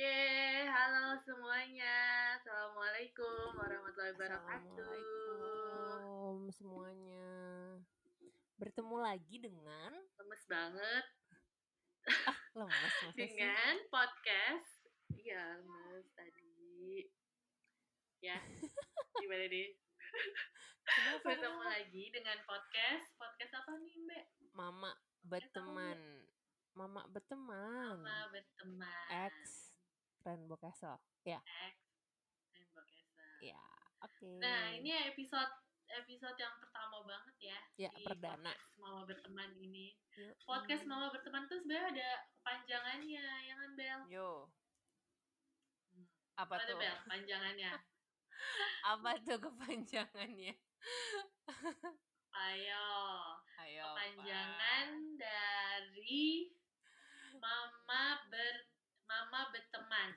Oke, halo semuanya. Assalamualaikum warahmatullahi wabarakatuh. Assalamualaikum semuanya. Bertemu lagi dengan Lemes banget ah lemas masa sih? dengan podcast. Iya, lemes tadi. Ya, gimana nih? Kenapa? Bertemu kenapa? lagi dengan podcast. Podcast apa nih, Mbak? Mama berteman. Mama berteman. Mama berteman. X Rainbow Castle. Ya, X Rainbow Castle. ya. Oke. Nah, ini episode episode yang pertama banget ya. Ya, di perdana. podcast Mama berteman ini. Yuk, Podcast. Mama berteman tuh sebenarnya ada kepanjangannya, ya kan Bel? Yo. Hmm. Apa Apa tuh? Bel? Panjangannya. Apa tuh kepanjangannya? Ayo. Ayo. Kepanjangan dari Mama ber Mama berteman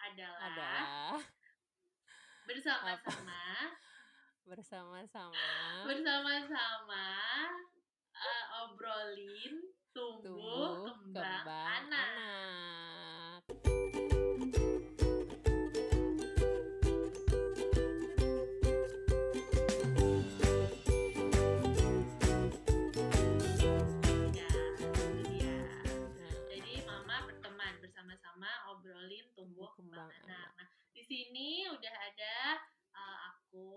adalah Adalah bersama-sama bersama-sama bersama-sama eh, obrolin tumbuh, tumbuh kembang, kembang anak. anak. Tumbuh kembang Kembang anak. anak. Nah, di sini udah ada uh, aku,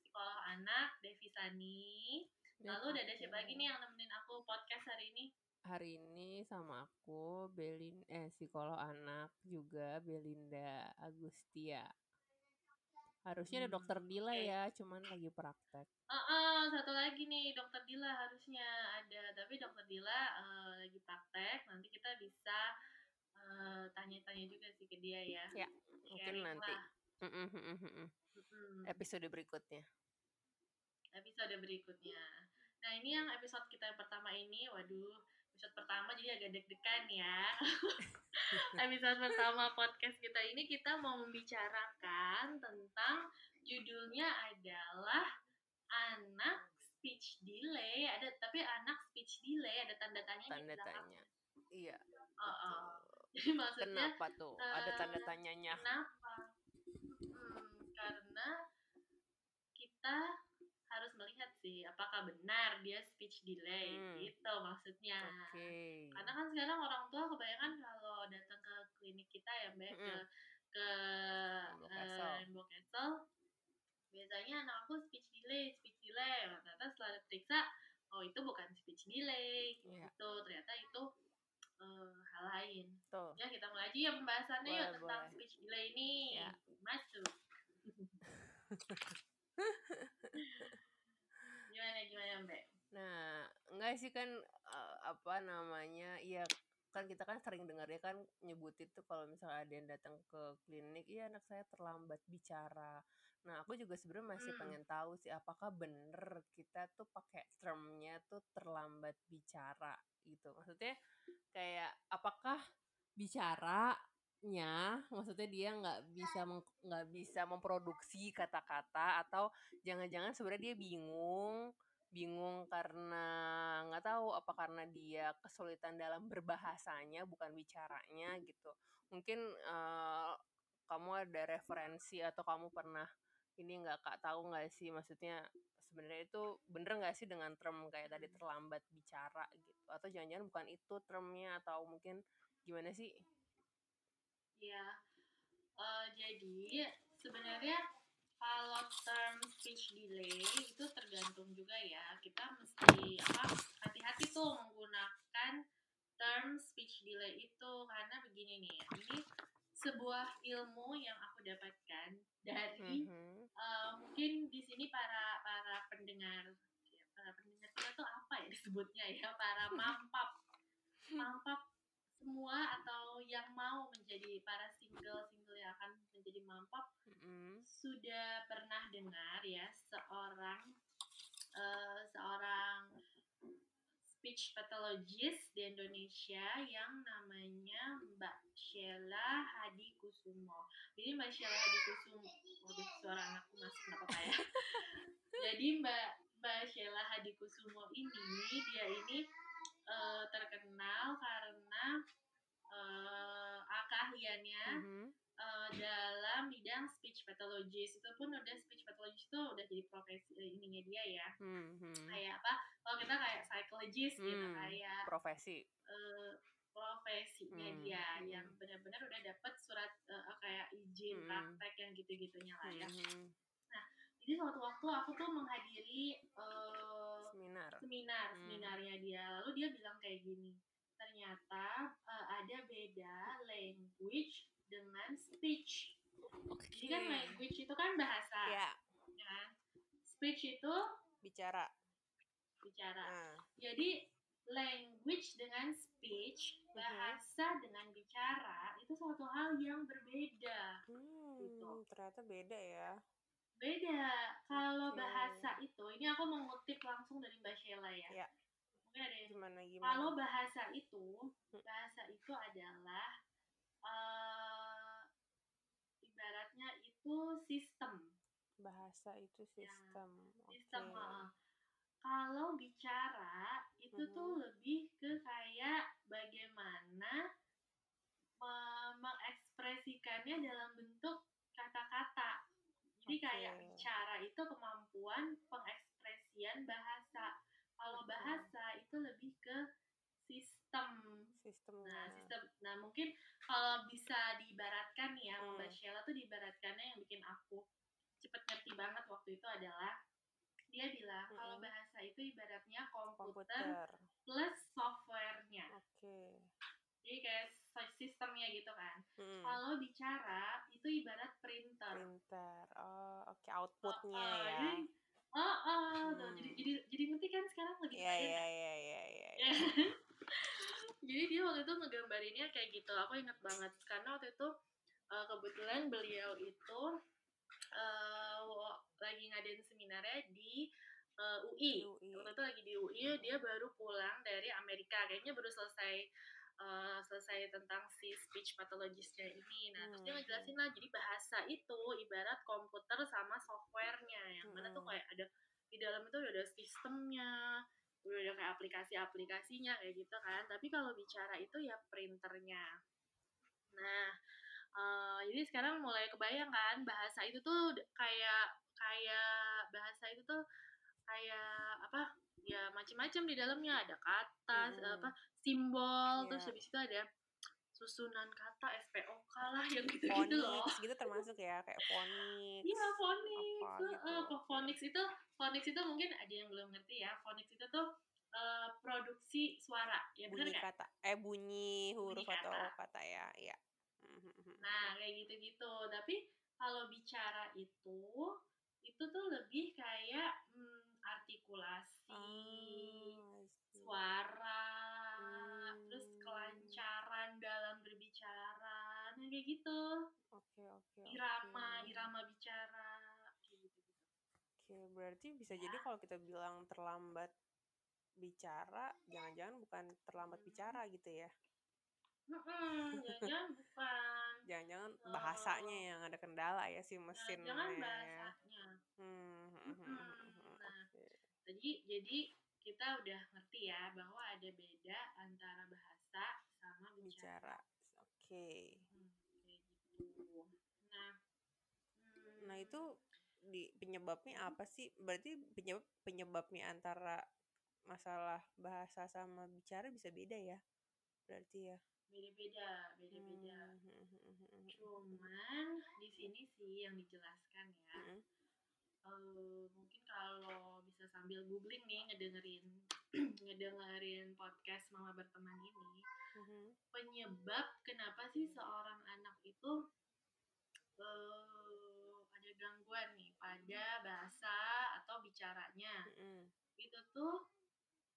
psikolog anak Devi Sani. Lalu udah ada siapa lagi nih yang nemenin aku podcast hari ini? Hari ini sama aku Belin eh psikolog anak juga Belinda Agustia. Harusnya ada Hmm, dokter Dila oke. ya, cuman lagi praktek. Oh, oh, satu lagi nih dokter Dila harusnya ada, tapi dokter Dila uh, lagi praktek. Nanti kita bisa uh, tanya-tanya juga sih ke dia ya. Ya, mungkin Sharing nanti. Mm-mm, mm-mm, mm-mm. Mm-mm. episode berikutnya. episode berikutnya. Nah ini yang episode kita yang pertama ini, waduh, episode pertama jadi agak deg-degan ya. episode pertama podcast kita ini kita mau membicarakan tentang judulnya adalah anak speech delay. Ada tapi anak speech delay ada tanda tanya Tanda tanya. Iya. Oh, oh. Jadi maksudnya Kenapa tuh? Ada tanda eh, tanyanya. Kenapa? Hmm, karena kita harus melihat sih apakah benar dia speech delay Hmm. gitu maksudnya. Oke. Karena kan sekarang orang tua kebanyakan kalau datang ke klinik kita ya Mbak ke Mm-mm. ke Rainbow eh, Castle. Castle biasanya anak aku speech delay, speech delay. Ternyata setelah diperiksa, oh itu bukan speech delay Iya. gitu. Ternyata itu eh, hal lain. Tuh. Ya kita mulai aja ya pembahasannya yuk Boleh, tentang boleh. speech delay ini. Ya. Masuk. gimana gimana Mbak? Nah, enggak sih kan eh, apa namanya? Iya kan kita kan sering dengar ya kan nyebut itu kalau misalnya ada yang datang ke klinik, iya anak saya terlambat bicara. Nah, aku juga sebenarnya masih Hmm. pengen tahu sih apakah bener kita tuh pakai termnya tuh terlambat bicara gitu. Maksudnya kayak apakah bicaranya maksudnya dia nggak bisa meng- nggak bisa memproduksi kata-kata atau jangan-jangan sebenarnya dia bingung bingung karena nggak tahu apa karena dia kesulitan dalam berbahasanya bukan bicaranya gitu mungkin eh, kamu ada referensi atau kamu pernah ini nggak kak tahu nggak sih? Maksudnya sebenarnya itu bener nggak sih dengan term kayak tadi terlambat bicara gitu? Atau jangan-jangan bukan itu termnya? Atau mungkin gimana sih? Ya, eh, jadi sebenarnya kalau term speech delay itu tergantung juga ya. Kita mesti apa hati-hati tuh menggunakan term speech delay itu. Karena begini nih. Ini sebuah ilmu yang aku dapatkan dari Mhm. eh, mungkin di sini para para pendengar ya, para pendengar kita tuh apa ya disebutnya ya para mampap mampap semua atau yang mau menjadi para single single yang akan menjadi mampap Mhm. sudah pernah dengar ya seorang eh, seorang speech pathologist di Indonesia yang namanya Mbak Sheila Hadi Kusumo. Jadi Mbak Sheila Hadi Kusumo, waduh suara anakku masuk nggak apa-apa ya. Jadi Mbak Mbak Sheila Hadi Kusumo ini dia ini eh, terkenal karena eh, keahliannya Mhm. eh, dalam bidang speech pathologist itu pun udah speech pathologist itu udah jadi profesi eh, ininya dia ya Mhm. kayak apa kalau kita kayak psychologist gitu Hmm, kayak Profesi. eh, profesinya Hmm, dia hmm. yang benar-benar udah dapat surat eh, kayak izin Hmm. praktek yang gitu-gitunya lah ya Mhm. jadi suatu waktu aku tuh menghadiri eh, Seminar. seminar Hmm. seminarnya dia lalu dia bilang kayak gini ternyata eh, ada beda language dengan speech Oke. jadi kan language itu kan bahasa Ya, ya kan? speech itu bicara. bicara Nah, jadi language dengan speech Mhm. bahasa dengan bicara itu suatu hal yang berbeda hmm, Gitu. ternyata beda ya. beda kalau Oke. bahasa itu ini aku mengutip langsung dari Mbak Sheila ya Ya. Mungkin ada yang Gimana gimana? Kalau bahasa itu, Hmm. bahasa itu adalah eh ibaratnya itu sistem, bahasa itu Ya, sistem. sistem. Oke. heeh. Kalau bicara itu Mhm. tuh lebih ke kayak bagaimana me- mengekspresikannya dalam bentuk kata-kata. Jadi kayak Oke. bicara itu kemampuan pengekspresian bahasa. Kalau bahasa itu lebih ke sistem Sistemnya. Nah, sistem. Nah, mungkin kalau bisa diibaratkan nih ya, Hmm. Mbak Sheila tuh diibaratkannya yang bikin aku cepet ngerti banget waktu itu adalah dia bilang Hmm. kalau bahasa itu ibaratnya komputer, komputer. plus softwarenya. Oke. Jadi kayak si- sistemnya gitu kan. Mm-mm. Kalau bicara itu ibarat printer. Printer. Oh, oke outputnya Oh, ya. Jadi, oh, oh, tuh, Hmm. jadi jadi jadi ngerti kan sekarang iya nggak? iya iya iya. Ya. Jadi dia waktu itu ngegambarinnya kayak gitu. Aku inget banget karena waktu itu uh, kebetulan beliau itu uh, lagi ngadain seminarnya di uh, UI. UI. Waktu itu lagi di UI dia baru pulang dari Amerika. Kayaknya baru selesai uh, selesai tentang si speech pathologistnya ini. Nah, terus dia Hmm. ngejelasin lah jadi bahasa itu ibarat komputer sama softwarenya yang mana tuh Hmm. kayak ada di dalam itu udah ada sistemnya, udah ada kayak aplikasi-aplikasinya kayak gitu kan. Tapi kalau bicara itu ya printernya. Nah, eh, jadi sekarang mulai kebayang kan bahasa itu tuh kayak kayak bahasa itu tuh kayak apa? Ya macam-macam di dalamnya ada kata, Mm-mm. apa simbol, Iya. terus habis itu ada susunan kata SPOK lah yang gitu-gitu loh. Gitu termasuk ya kayak phonics. Iya, phonics. Apa gitu, phonics itu phonics itu mungkin ada yang belum ngerti ya. Phonics itu tuh eh, produksi suara. Ya bunyi nggak? kata eh bunyi huruf Bunyi atau kata. kata ya Mhm. Nah, kayak gitu-gitu. Tapi kalau bicara itu itu tuh lebih kayak hmm, artikulasi, see. suara. Terus kelancaran dalam berbicara. Nah, kayak gitu. oke oke Irama, oke. irama bicara. Kayak gitu-gitu. Oke, berarti bisa jadi kalau kita bilang terlambat bicara, jangan-jangan bukan terlambat Hmm. bicara gitu ya. Mm-mm, jangan bukan. Jangan-jangan Eh, bahasanya yang ada kendala ya si Jangan, mesinnya jangan ya. bahasanya. Hmm, hmm, hmm, hmm, hmm, Nah, oke. jadi jadi kita udah ngerti ya bahwa ada beda antara bahasa sama bicara. Bicara. Oke. Hmm, kayak gitu. Nah, hmm, Nah, itu di penyebabnya apa sih? Berarti penyebab penyebabnya antara masalah bahasa sama bicara bisa beda ya? Berarti ya. beda-beda, beda-beda. Hmm, hmm, hmm, hmm, hmm. Cuman di sini sih yang dijelaskan ya. Hmm, eh, mungkin kalau bisa sambil googling nih ngedengerin ngedengerin podcast Mama Berteman ini hmm, penyebab kenapa sih seorang anak itu eh, ada gangguan nih pada bahasa atau bicaranya. Hmm. itu tuh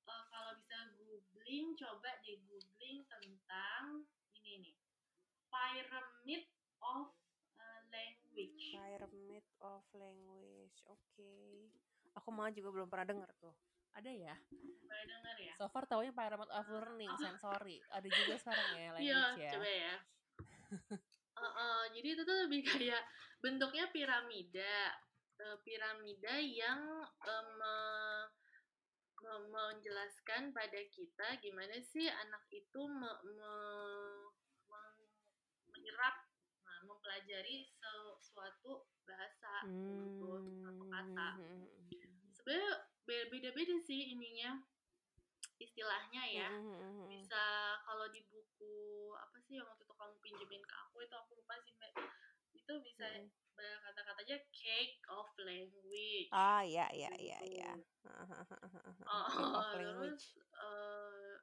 eh, kalau bisa googling coba deh googling tentang ini nih pyramid of language Pyramid of language. Oke. Aku malah juga belum pernah denger tuh. Ada ya? pernah denger ya So far taunya Pyramid of Learning, sensory. Ada juga sekarang ya Iya, language ya. coba ya. Heeh, jadi itu tuh lebih kayak bentuknya piramida, Eh, piramida yang me- me- menjelaskan pada kita gimana sih anak itu me- me- nah, mempelajari sesuatu bahasa gitu satu kata Hmm. sebenarnya be- beda-beda sih ininya istilahnya ya Hmm. bisa kalau di buku apa sih yang waktu itu kamu pinjemin ke aku itu aku lupa sih Mbak itu bisa Hmm. kata-katanya cake of language Ah, ya, ya, ya, ya. Oh, terus eh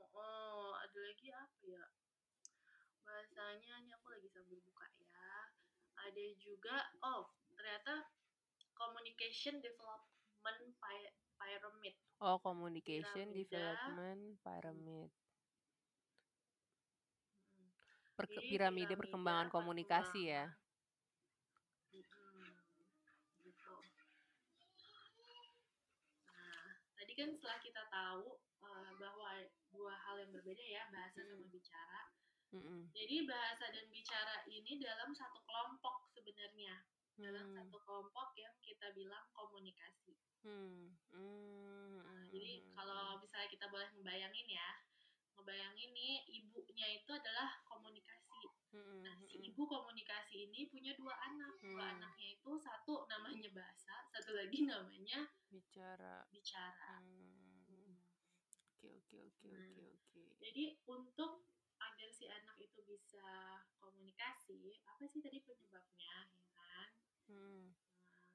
oh, oh, ada lagi apa ya bahasanya ini aku lagi sambil buka ya ada juga oh ternyata communication development Py- pyramid Oh, communication Piramida. development pyramid. Mm. Perke- Jadi piramida piramida perkembangan komunikasi ya. Mm-mm, gitu. Nah, tadi kan setelah kita tahu eh, bahwa dua hal yang berbeda ya, bahasa sama bicara. Mm-mm. Jadi bahasa dan bicara ini dalam satu kelompok sebenarnya, dalam Hmm. satu kelompok yang kita bilang komunikasi. Hmm. Hmm. Nah, jadi kalau misalnya kita boleh ngebayangin ya, ngebayangin nih ibunya itu adalah komunikasi. Hmm, Nah, si hmm, ibu komunikasi ini punya dua anak. Dua Hmm. anaknya itu satu namanya bahasa, satu lagi namanya bicara. bicara. Hmm. Oke, oke, oke, Nah. oke, oke. Jadi untuk si anak itu bisa komunikasi, apa sih tadi penyebabnya, ya kan? Hmm.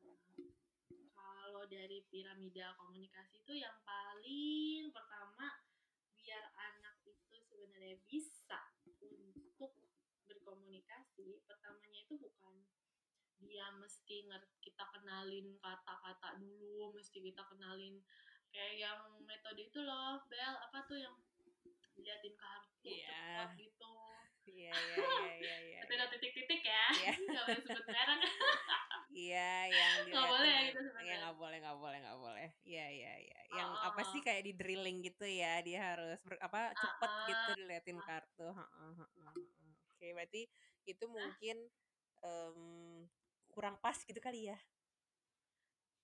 Nah, kalau dari piramida komunikasi itu yang paling pertama biar anak itu sebenarnya bisa untuk berkomunikasi, pertamanya itu bukan dia mesti ngerti kita kenalin kata-kata dulu, mesti kita kenalin kayak yang metode itu loh, Bel, apa tuh yang liatin kartu Iya. cepet gitu. Iya, iya, iya, iya, iya. Tapi ada titik-titik ya, Iya. nggak boleh sebut merek. Iya, yang Nggak boleh ya diliatin. gitu sebenarnya. Iya, nggak boleh, nggak boleh, nggak boleh. Iya, iya, iya. Yang Oh, apa oh, sih kayak di drilling gitu ya, dia harus ber, apa cepet Ah, gitu diliatin ah. kartu. Heeh, heeh, heeh. Oke, berarti itu mungkin em, kurang pas gitu kali ya.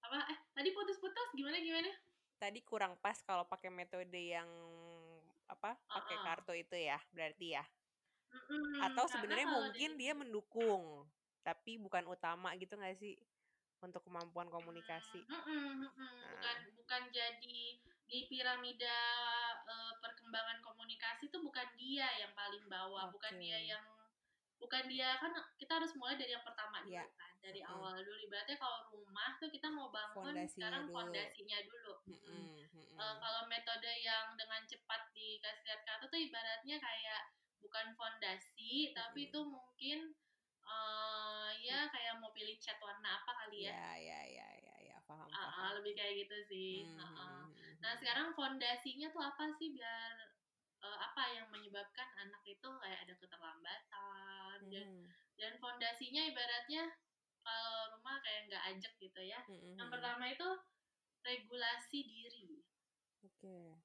apa eh tadi putus-putus gimana gimana Tadi kurang pas kalau pakai metode yang apa pakai kartu itu ya, berarti ya. Atau sebenarnya mungkin dia mendukung, tapi bukan utama gitu nggak sih untuk kemampuan komunikasi. Mm-mm, mm-mm. bukan bukan jadi di piramida eh, perkembangan komunikasi itu bukan dia yang paling bawah bukan Oke. dia yang bukan dia kan kita harus mulai dari yang pertama dulu Iya. kan dari Mm-mm. awal dulu ibaratnya kalau rumah tuh kita mau bangun Fondasinya sekarang dulu. fondasinya dulu Mm-mm. Mm-mm, Eh, kalau metode yang dengan cepat dikasih lihat kartu tuh ibaratnya kayak bukan fondasi tapi Mm-mm. itu mungkin eh ya kayak mau pilih cat warna apa kali ya Ya, ya, ya, ya, ya, paham, Ah, ah, paham. lebih kayak gitu sih Hmm, hmm, hmm, nah hmm. sekarang fondasinya tuh apa sih biar eh, apa yang menyebabkan anak itu kayak ada keterlambatan dan Hmm, dan fondasinya ibaratnya kalau rumah kayak nggak ajak gitu ya hmm, hmm, yang hmm. pertama itu regulasi diri Oke.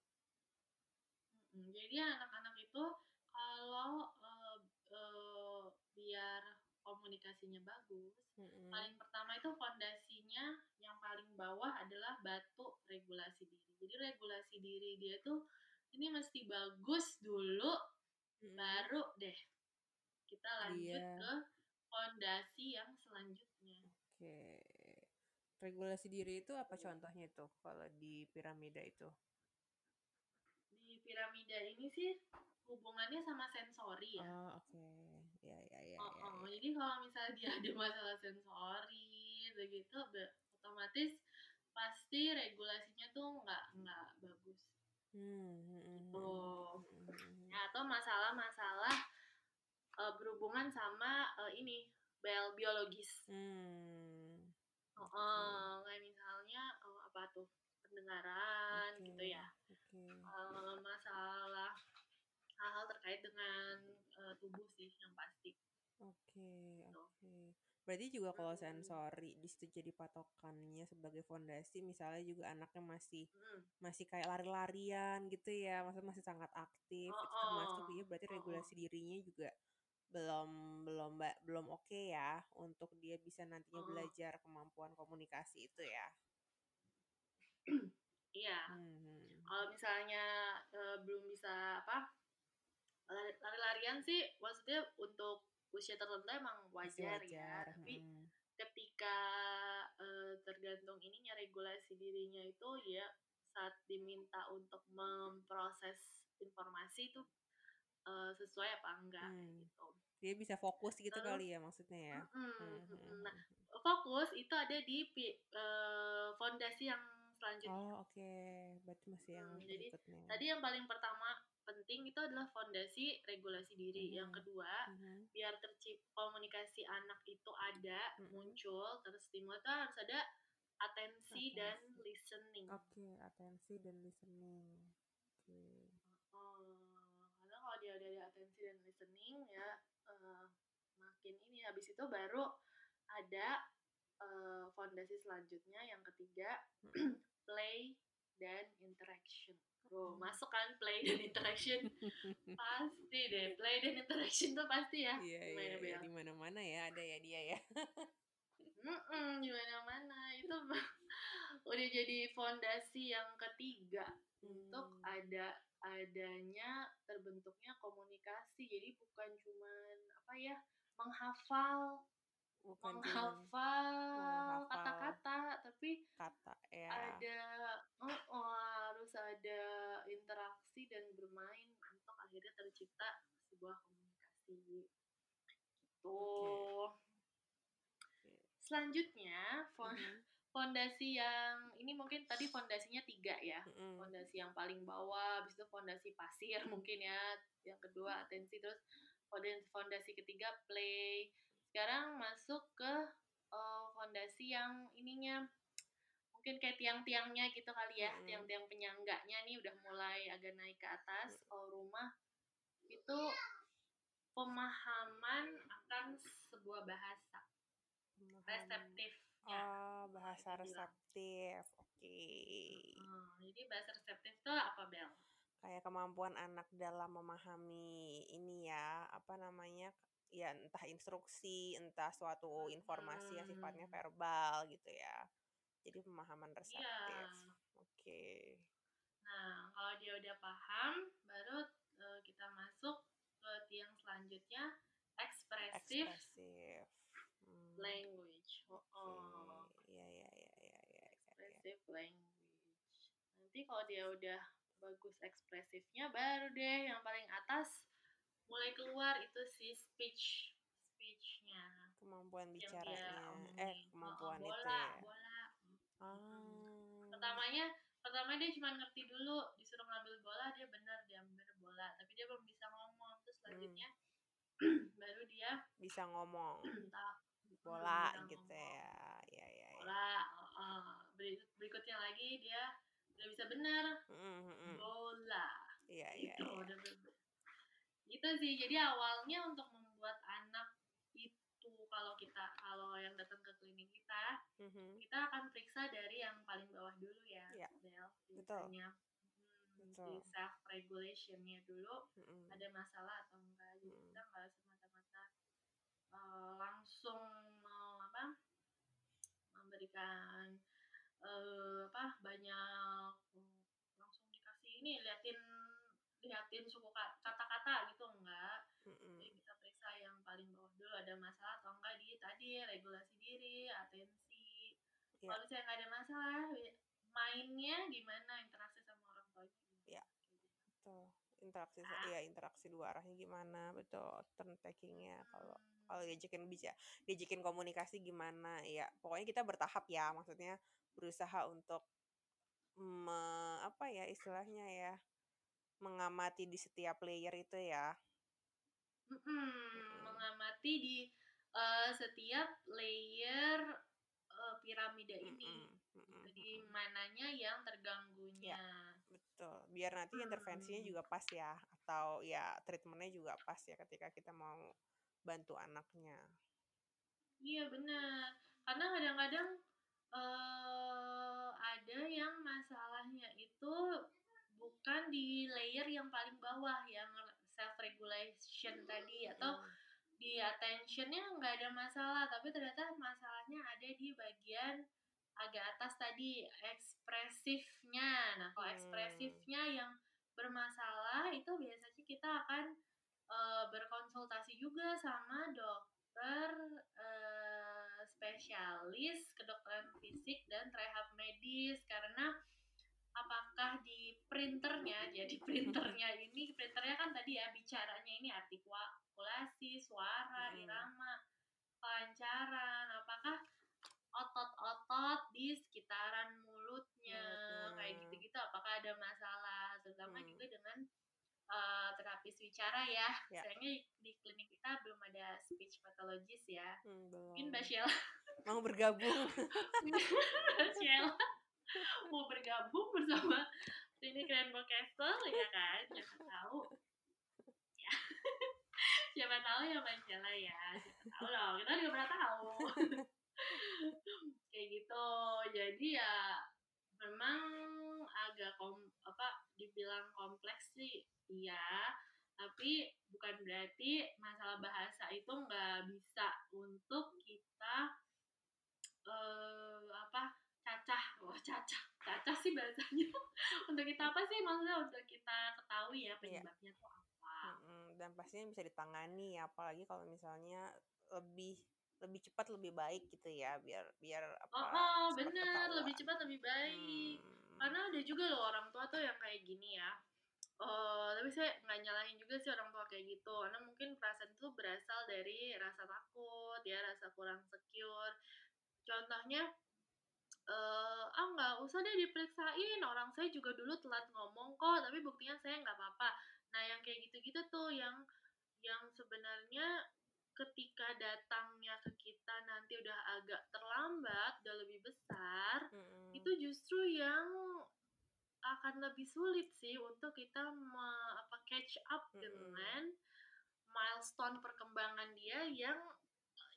Mm, Jadi anak-anak itu kalau eh, eh, biar komunikasinya bagus, Hmm, paling pertama itu fondasinya yang paling bawah adalah batu regulasi diri. Jadi regulasi diri dia tuh ini mesti bagus dulu, hmm. baru deh kita lanjut Iya. ke fondasi yang selanjutnya. Oke. Regulasi diri itu apa contohnya itu kalau di piramida itu? Piramida ini sih hubungannya sama sensori ya. Oh, oke. Ya, ya, ya, Oh, ya, oh. ya. jadi kalau misalnya dia ada masalah sensori begitu be- otomatis pasti regulasinya tuh nggak nggak bagus Hmm, hmm, hmm, gitu hmm, hmm, atau masalah-masalah eh, berhubungan sama eh, ini bel biologis Hmm, oh, oh, kayak misalnya eh, apa tuh pendengaran Oke. gitu ya Oke. Eh, masalah hal-hal terkait dengan eh, tubuh sih yang pasti Oke, oke. Berarti juga kalau sensori di situ jadi patokannya sebagai fondasi, misalnya juga anaknya masih Hmm. masih kayak lari-larian gitu ya, maksudnya masih sangat aktif, Oh, itu termasuk oh. ya berarti Oh, oh. regulasi dirinya juga belum belum belum oke ya untuk dia bisa nantinya Oh. belajar kemampuan komunikasi itu ya. iya Hmm, hmm. kalau misalnya eh, belum bisa apa lari- lari-larian sih maksudnya untuk usia tertentu emang wajar, ya, wajar, tapi mhm. ketika, eee, tergantung ininya regulasi dirinya itu ya saat diminta untuk memproses informasi itu, eee, sesuai apa enggak Mmm, gitu. dia bisa fokus gitu Terus kali ya maksudnya ya? mhm mhm. Nah, mhm. fokus itu ada di eee, fondasi yang selanjutnya. Oh oke, berarti masih yang Mhm, jadi berikutnya. tadi yang paling pertama penting itu adalah fondasi regulasi diri, yang Mhm, kedua mhm. biar tercip komunikasi anak itu ada, Mhm. muncul, terstimul itu harus ada atensi dan Atensi. listening. Oke, atensi dan listening. Oke. Heeh, karena kalau dia udah ada atensi dan listening ya, eee, makin ini habis itu baru ada, eee, fondasi selanjutnya yang ketiga play dan interaction. Mhm. masuk kan play dan interaction? Pasti deh play dan interaction tuh pasti ya, Iya iya iya, di mana-mana ya ada ya dia ya. Mhm, di mana-mana itu mah udah jadi fondasi yang ketiga untuk Mmm. ada adanya terbentuknya komunikasi. Jadi bukan cuman apa ya, menghafal Bukan menghafal kata-kata, tapi kata ya. ada heeh, harus ada interaksi dan bermain untuk akhirnya tercipta sebuah komunikasi, gitu. Oke. Selanjutnya fon Mhm. fondasi yang ini mungkin tadi fondasinya 3 ya, Mhm. fondasi yang paling bawah, habis itu fondasi pasir mungkin ya, yang kedua atensi, terus fondasi ketiga play. Sekarang masuk ke, eee, fondasi yang ininya, mungkin kayak tiang-tiangnya gitu kali ya, tiang-tiang penyangganya nih udah mulai agak naik ke atas, kalau rumah itu pemahaman akan sebuah bahasa. Pemahaman. Reseptifnya Oh, bahasa bilang. reseptif, oke. Heeh, jadi bahasa reseptif tuh apa Bel? Kayak kemampuan anak dalam memahami ini ya, apa namanya, ya entah instruksi, entah suatu informasi yang sifatnya Mhm. verbal gitu ya. Jadi pemahaman Iya. reseptif, oke. Nah, kalau dia udah paham, baru, eee, kita masuk ke tiang selanjutnya, ekspresif Ekspresif, mmm, language, oke, heeh. iya iya iya iya iya iya iya. Expressive language. Nanti kalau dia udah bagus ekspresifnya, baru deh yang paling atas mulai keluar itu si speech, speech-nya. Kemampuan bicaranya, eh kemampuan itu bola ya? bola. Oh. Pertamanya pertamanya dia cuman ngerti dulu, disuruh ngambil bola dia bener, dia ambil bola, tapi dia belum bisa ngomong, terus Mmm. selanjutnya baru dia Bisa ngomong, bola bisa gitu ngomong. ya, iya iya iya. Bola, heeh, beri berikutnya lagi dia udah bisa bener, Mhm mhm. bola, Iya iya gitu, iya. udah itu sih, jadi awalnya untuk membuat anak itu kalau kita kalau yang datang ke klinik kita, Mhm. kita akan periksa dari yang paling bawah dulu ya, Iya, Bel, betul. biasanya, Betul. self regulation-nya dulu Mhm. ada masalah atau enggak, jadi Mhm. kita nggak semata-mata, eee, langsung mau apa, memberikan, eee, apa, banyak, langsung dikasih ini, liatin liatin suku ka kata-kata gitu, enggak. Jadi Mhm. kita periksa yang paling bawah dulu, ada masalah atau enggak di tadi, regulasi diri, atensi. Iya. Kalau misalnya nggak ada masalah, ya mainnya gimana, interaksi sama orang tuanya gimana, Iya. kayak gitu. Betul, interaksi Ah. iya interaksi dua arahnya gimana, betul, turn taking-nya kalau kalau Mhm. diajakin bica diajakin komunikasi gimana, ya pokoknya kita bertahap ya, maksudnya berusaha untuk me apa ya istilahnya ya, mengamati di setiap layer itu ya. Mhm, Mhm. mengamati di, eee, setiap layer, eee, piramida ini, Mhm gitu, mhm di mhm. mananya yang Iya, terganggunya. betul, biar nanti intervensinya Mhm. juga pas ya, atau ya treatment-nya juga pas ya ketika kita mau bantu anaknya. Iya bener, karena kadang-kadang, eee, ada yang masalahnya itu bukan di layer yang paling bawah, yang self regulation tadi, atau Mhm. di attention-nya nggak ada masalah, tapi ternyata masalahnya ada di bagian agak atas tadi, ekspresifnya. Nah, kalau ekspresifnya yang bermasalah, itu biasanya kita akan, uh, berkonsultasi juga sama dokter uh, spesialis kedokteran fisik dan rehab medis karena apakah di printernya jadi printernya ini printernya kan tadi ya bicaranya ini artikulasi suara irama kelancaran apakah otot-otot di sekitaran mulutnya hmm. kayak gitu-gitu apakah ada masalah terutama hmm. juga dengan uh, terapis bicara ya. ya. Sayangnya di klinik kita belum ada speech pathologist ya. Hmm, Mungkin Mbak Sheila mau bergabung. Mbak Sheila mau bergabung bersama klinik Rainbow Castle ya kan? Siapa tahu. Ya. Siapa tahu ya Sheila ya. Siapa tahu loh. Kita juga pernah tahu. Kayak gitu. Jadi ya memang agak kom apa dibilang kompleks sih iya tapi bukan berarti masalah bahasa itu nggak bisa untuk kita uh, apa cacah. Wah cacah. Cacah sih bahasanya. Untuk kita apa sih? Maksudnya untuk kita ketahui ya iya. penyebabnya yeah. tuh apa. Dan pastinya bisa ditangani apalagi kalau misalnya lebih lebih cepat lebih baik gitu ya biar biar apa oh, oh bener. lebih cepat lebih baik. Hmm. karena ada juga loh orang tua tuh yang kayak gini ya. Oh, tapi saya nggak nyalahin juga sih orang tua kayak gitu, karena mungkin perasaan itu berasal dari rasa takut, ya rasa kurang secure. Contohnya, uh, ah nggak usah deh diperiksain, orang saya juga dulu telat ngomong kok, tapi buktinya saya nggak apa-apa. Nah, yang kayak gitu-gitu tuh yang yang sebenarnya ketika datangnya ke kita nanti udah agak terlambat, udah lebih besar, mm -hmm. itu justru yang akan lebih sulit sih untuk kita me, apa catch up mm -hmm. dengan milestone perkembangan dia yang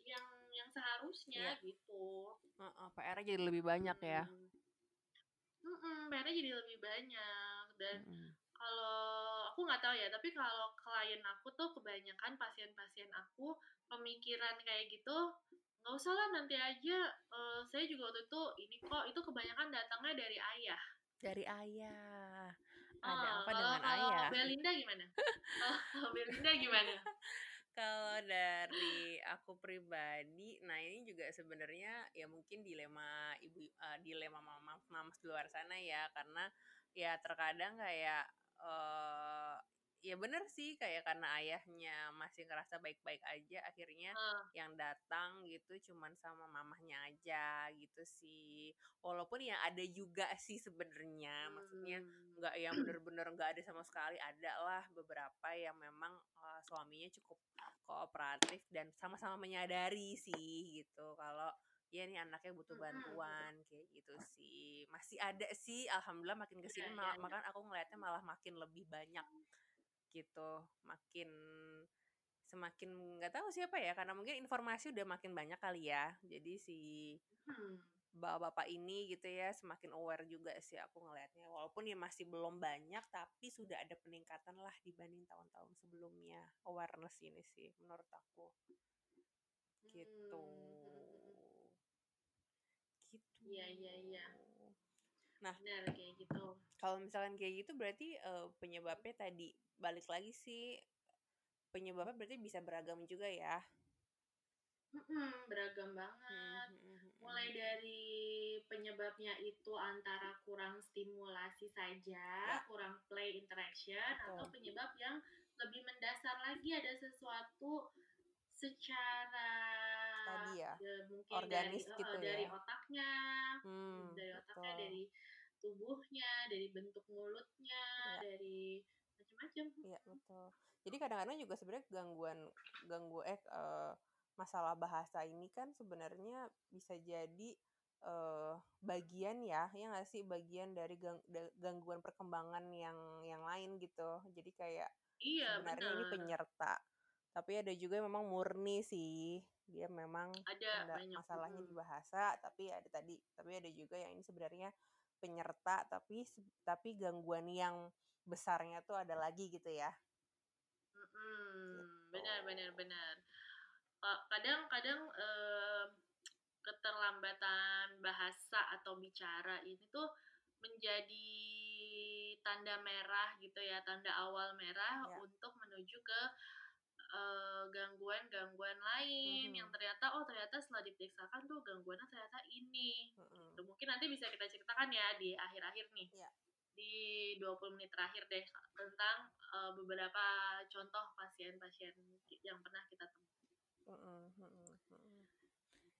yang yang seharusnya yeah. gitu. Uh, uh, PR jadi lebih banyak hmm. ya. Mm -mm, PR-nya jadi lebih banyak dan mm -hmm. kalau aku nggak tahu ya, tapi kalau klien aku tuh kebanyakan pasien-pasien aku pemikiran kayak gitu nggak usah lah nanti aja uh, saya juga waktu itu ini kok itu kebanyakan datangnya dari ayah dari ayah. Ada oh, apa kalau, dengan kalau ayah? Belinda gimana? oh, Belinda gimana? Kalau dari aku pribadi, nah ini juga sebenarnya ya mungkin dilema ibu uh, dilema mama mama di luar sana ya karena ya terkadang kayak uh, ya bener sih kayak karena ayahnya masih ngerasa baik-baik aja akhirnya uh. yang datang gitu cuman sama mamahnya aja gitu sih walaupun ya ada juga sih sebenarnya hmm. maksudnya nggak yang bener-bener nggak ada sama sekali ada lah beberapa yang memang uh, suaminya cukup kooperatif dan sama-sama menyadari sih gitu kalau ya nih anaknya butuh bantuan hmm. kayak gitu sih masih ada sih alhamdulillah makin ke sini ya, ya, makan aku ngelihatnya malah makin lebih banyak gitu makin semakin nggak tahu siapa ya karena mungkin informasi udah makin banyak kali ya. Jadi si hmm. bapak-bapak ini gitu ya semakin aware juga sih aku ngelihatnya. Walaupun ya masih belum banyak tapi sudah ada peningkatan lah dibanding tahun-tahun sebelumnya. Awareness ini sih menurut aku. Gitu. Hmm. gitu iya iya iya. Nah benar kayak gitu kalau misalkan kayak gitu berarti uh, penyebabnya tadi balik lagi sih penyebabnya berarti bisa beragam juga ya hmm, beragam banget mulai dari penyebabnya itu antara kurang stimulasi saja ya. kurang play interaction Betul. atau penyebab yang lebih mendasar lagi ada sesuatu secara tadi ya, ya mungkin organis dari, gitu uh, dari ya. otaknya hmm, dari otaknya betul. dari tubuhnya dari bentuk mulutnya ya. dari macam-macam iya betul. Jadi kadang-kadang juga sebenarnya gangguan ganggu eh uh, masalah bahasa ini kan sebenarnya bisa jadi uh, bagian ya ya nggak sih? Bagian dari gang, gangguan perkembangan yang yang lain gitu. Jadi kayak iya, sebenarnya bener. ini penyerta tapi ada juga yang memang murni sih. Dia memang ada masalahnya di bahasa tapi ada tadi tapi ada juga yang ini sebenarnya penyerta tapi tapi gangguan yang besarnya tuh ada lagi gitu ya. Hmm, gitu. benar benar benar. Kadang-kadang eh, keterlambatan bahasa atau bicara ini tuh menjadi tanda merah gitu ya, tanda awal merah ya. untuk menuju ke eh, gangguan-gangguan lain Mhm. yang ternyata oh ternyata setelah diperiksakan tuh gangguannya ternyata ini. Mhm. Tuh, mungkin nanti bisa kita ceritakan ya di akhir-akhir nih. Iya. Di 20 menit terakhir deh tentang eh, beberapa contoh pasien-pasien yang pernah kita temui. Mhm, mhm, mhm.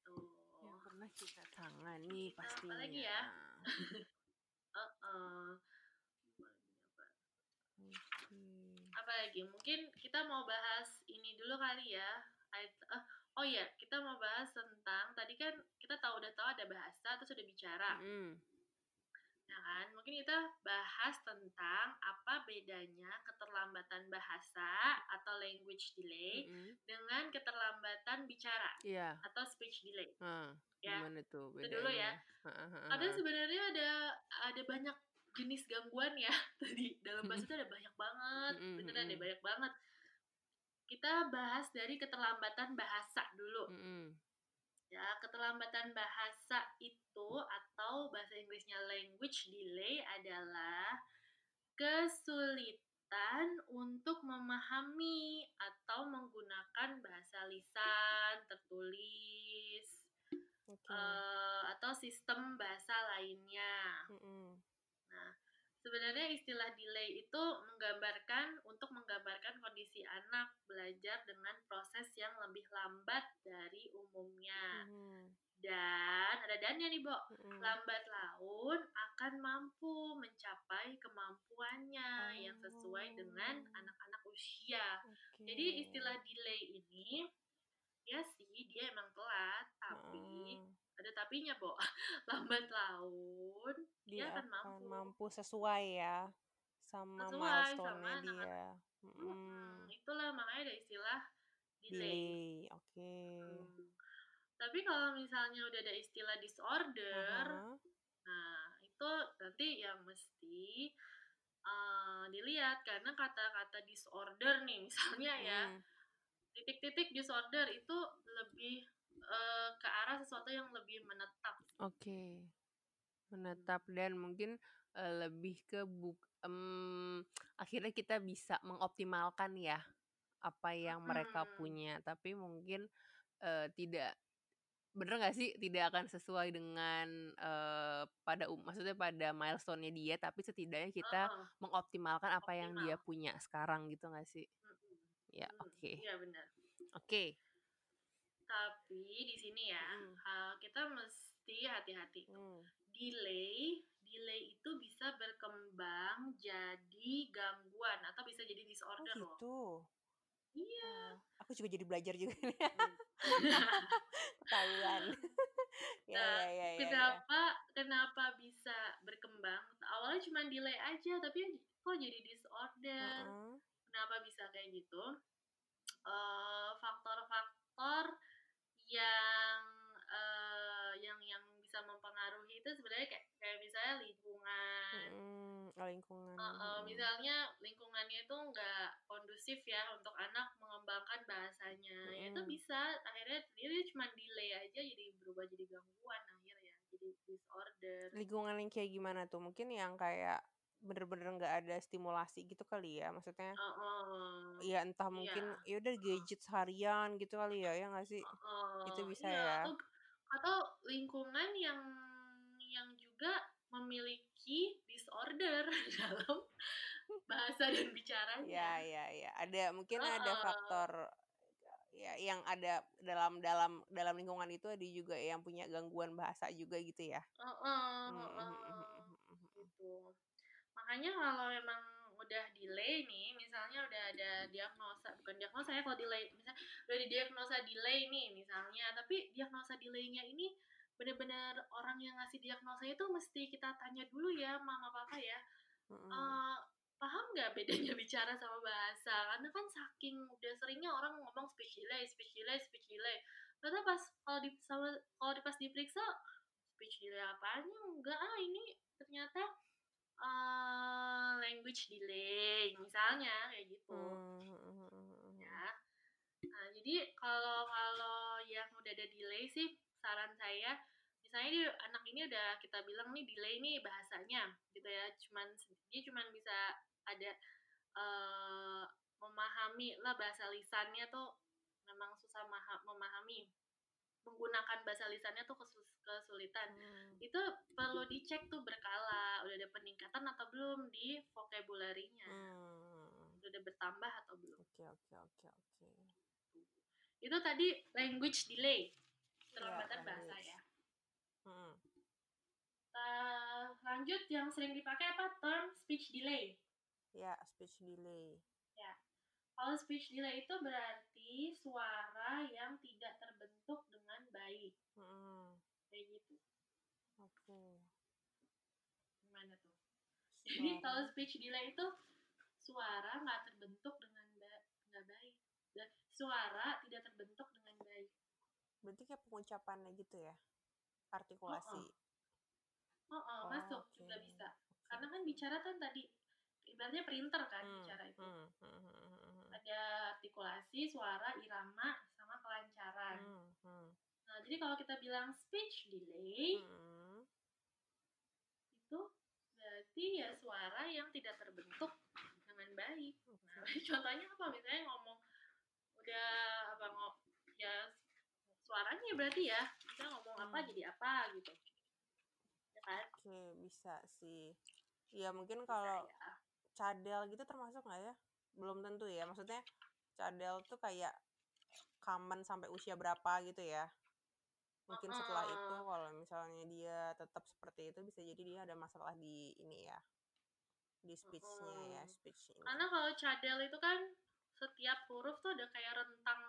Tuh. Yang pernah kita tangani Kita pastinya. apalagi ya? Heeh. Oke. Apalagi mungkin kita mau bahas ini dulu kali ya. Eh, oh iya, kita mau bahas tentang tadi kan kita tahu udah tahu ada bahasa terus udah bicara. Mhm. Ya kan? Mungkin kita bahas tentang apa bedanya keterlambatan bahasa atau language delay Mhm. dengan keterlambatan bicara Iya. atau speech delay. Nah, Ya, gimana tuh itu dulu ya. heeh. sebenarnya ada ada banyak jenis gangguan ya. Tadi dalam bahasa itu ada banyak banget, beneran ada banyak banget. Kita bahas dari keterlambatan bahasa dulu. Ya, keterlambatan bahasa itu atau bahasa Inggrisnya language delay adalah kesulitan untuk memahami atau menggunakan bahasa lisan, tertulis, Oke. eh, atau sistem bahasa lainnya. Mhm. Sebenarnya istilah delay itu menggambarkan untuk menggambarkan kondisi anak belajar dengan proses yang lebih lambat dari umumnya. Mhm. Dan ada dannya nih, Bo. Mhm. Lambat laun akan mampu mencapai kemampuannya yang sesuai dengan Oh. anak-anak usia. Oke. Jadi istilah delay ini ya sih dia emang telat, tapi Heeh. Ada tapinya, Bo. Lambat laun dia dia akan akan mampu. mampu sesuai ya sama Sesuai milestone-nya sama anak-anak. dia. Mm-mm, Mhm. itulah makanya ada istilah delay. Delay. Oke. Hmm. Tapi kalau misalnya udah ada istilah disorder, Aha. nah itu nanti yang mesti eh, dilihat karena kata-kata disorder nih misalnya ya Mhm. titik-titik disorder itu lebih eh, ke arah sesuatu yang lebih menetap. Oke. Menetap dan mungkin eh, lebih ke buk em, akhirnya kita bisa mengoptimalkan ya apa yang mereka Mm-mm. punya, tapi mungkin eh, tidak bener nggak sih tidak akan sesuai dengan eh, pada um- maksudnya pada milestone-nya dia, tapi setidaknya kita mengoptimalkan apa yang dia optimal. punya sekarang gitu nggak sih? Mm-mm. Ya, Mm, oke. Iya benar. Oke. Tapi di sini ya ha- kita mesti hati-hati. Hmm. delay delay itu bisa berkembang jadi gangguan atau bisa jadi Oh disorder loh gitu. iya Oh, aku juga jadi belajar juga nih. Hmm. Ketahuan. ya, Nah, ya, ya, ya, ya. kenapa kenapa bisa berkembang awalnya cuma delay aja tapi kok jadi disorder Heeh. kenapa bisa kayak gitu Eh, faktor-faktor yang eh, yang yang bisa mempengaruhi itu sebenarnya kayak kayak misalnya lingkungan Mm-mm. Oh, lingkungan. Uh, uh, misalnya lingkungannya itu nggak kondusif ya untuk anak mengembangkan bahasanya, ya itu bisa akhirnya dia cuma delay aja jadi berubah jadi gangguan akhirnya jadi disorder. Lingkungan yang kayak gimana tuh? Mungkin yang kayak bener-bener nggak ada stimulasi gitu kali ya. Maksudnya Uh, uh, ya entah iya, mungkin ya udah gadget seharian gitu kali ya, ya nggak sih? uh, Itu bisa iya ya. atau atau lingkungan yang yang juga memiliki disorder dalam bahasa dan Ya, bicaranya. ya, ya. Ada mungkin Uh, ada faktor ya yang ada dalam dalam dalam lingkungan itu ada juga yang punya gangguan bahasa juga gitu ya. uh, uh, uh, mm, mm, mm, uh, mm, mm, mm. gitu. Makanya kalau emang udah delay nih, misalnya udah ada diagnosa, bukan diagnosa ya kalau delay, misalnya udah didiagnosa delay nih misalnya, tapi diagnosa delaynya ini bener-bener orang yang ngasih diagnosa itu mesti kita tanya dulu ya mama papa ya, Mm-mm. eh, paham nggak bedanya bicara sama bahasa? Karena kan saking udah seringnya orang ngomong speech delay, speech delay, speech delay. Ternyata pas kalau di sama kalau di- pas diperiksa speech delay apanya enggak ah ini ternyata eh, language delay misalnya kayak gitu. Mm, mm, mm, mm, mm. ya. Nah jadi kalau kalau yang udah ada delay sih saran saya misalnya dia anak ini udah kita bilang nih delay nih bahasanya gitu ya. Cuman dia cuman bisa ada eh, memahami lah bahasa lisannya tuh memang susah maha- memahami menggunakan bahasa lisannya tuh kesulitan Hmm. itu perlu dicek tuh berkala udah ada peningkatan atau belum di vocabulary-nya Hmm. udah ada bertambah atau belum Oke oke oke oke. itu tadi language delay Iya, keterlambatan bahasa ya Hmm. Nah, lanjut yang sering dipakai apa term speech delay Ya speech delay. kalau speech delay itu berarti suara yang tidak terbentuk dengan baik Hmm. kayak gitu Oke. gimana tuh jadi Suara. kalau speech delay itu suara nggak terbentuk dengan ba- nggak baik Dan suara tidak terbentuk dengan baik Berarti kayak pengucapannya gitu ya? Artikulasi. oh, oh, Oh, masuk oke. juga bisa Oke. karena kan bicara kan tadi ibaratnya printer kan Hmm, bicara itu hmm, hmm, hmm, hmm, hmm, ada artikulasi suara irama sama kelancaran hmm, hmm, jadi kalau kita bilang speech delay hmm. itu berarti ya suara yang tidak terbentuk dengan baik Oke. Nah, contohnya apa misalnya ngomong udah apa ngomong ya suaranya berarti ya kita ngomong apa Hmm. jadi apa gitu ya kan Oke, bisa sih. Ya mungkin kalau ya. cadel gitu termasuk nggak ya? Belum tentu ya. Maksudnya cadel tuh kayak common sampai usia berapa gitu ya? Mungkin setelah itu kalau misalnya dia tetap seperti itu bisa jadi dia ada masalah di ini ya. Di speech-nya ya, speech ini. karena kalau cadel itu kan setiap huruf tuh ada kayak rentang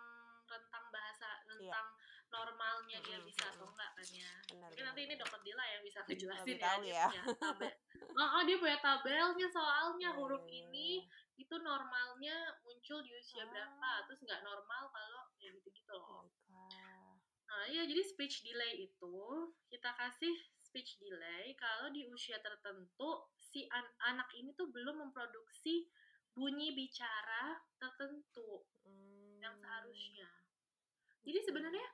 rentang bahasa rentang normalnya dia bisa atau enggak kan ya Benar, mungkin nanti ini benar. dokter Dila yang bisa ngejelasin Lebih ya tahu dia ya. punya tabel oh, oh, dia punya tabelnya soalnya Iya, huruf iya, iya, ini iya. itu normalnya muncul di usia berapa Ah. terus nggak normal kalau ya gitu-gitu loh Baiklah. Nah iya jadi speech delay itu kita kasih speech delay kalau di usia tertentu si an- anak ini tuh belum memproduksi bunyi bicara tertentu yang Hmm, seharusnya jadi sebenarnya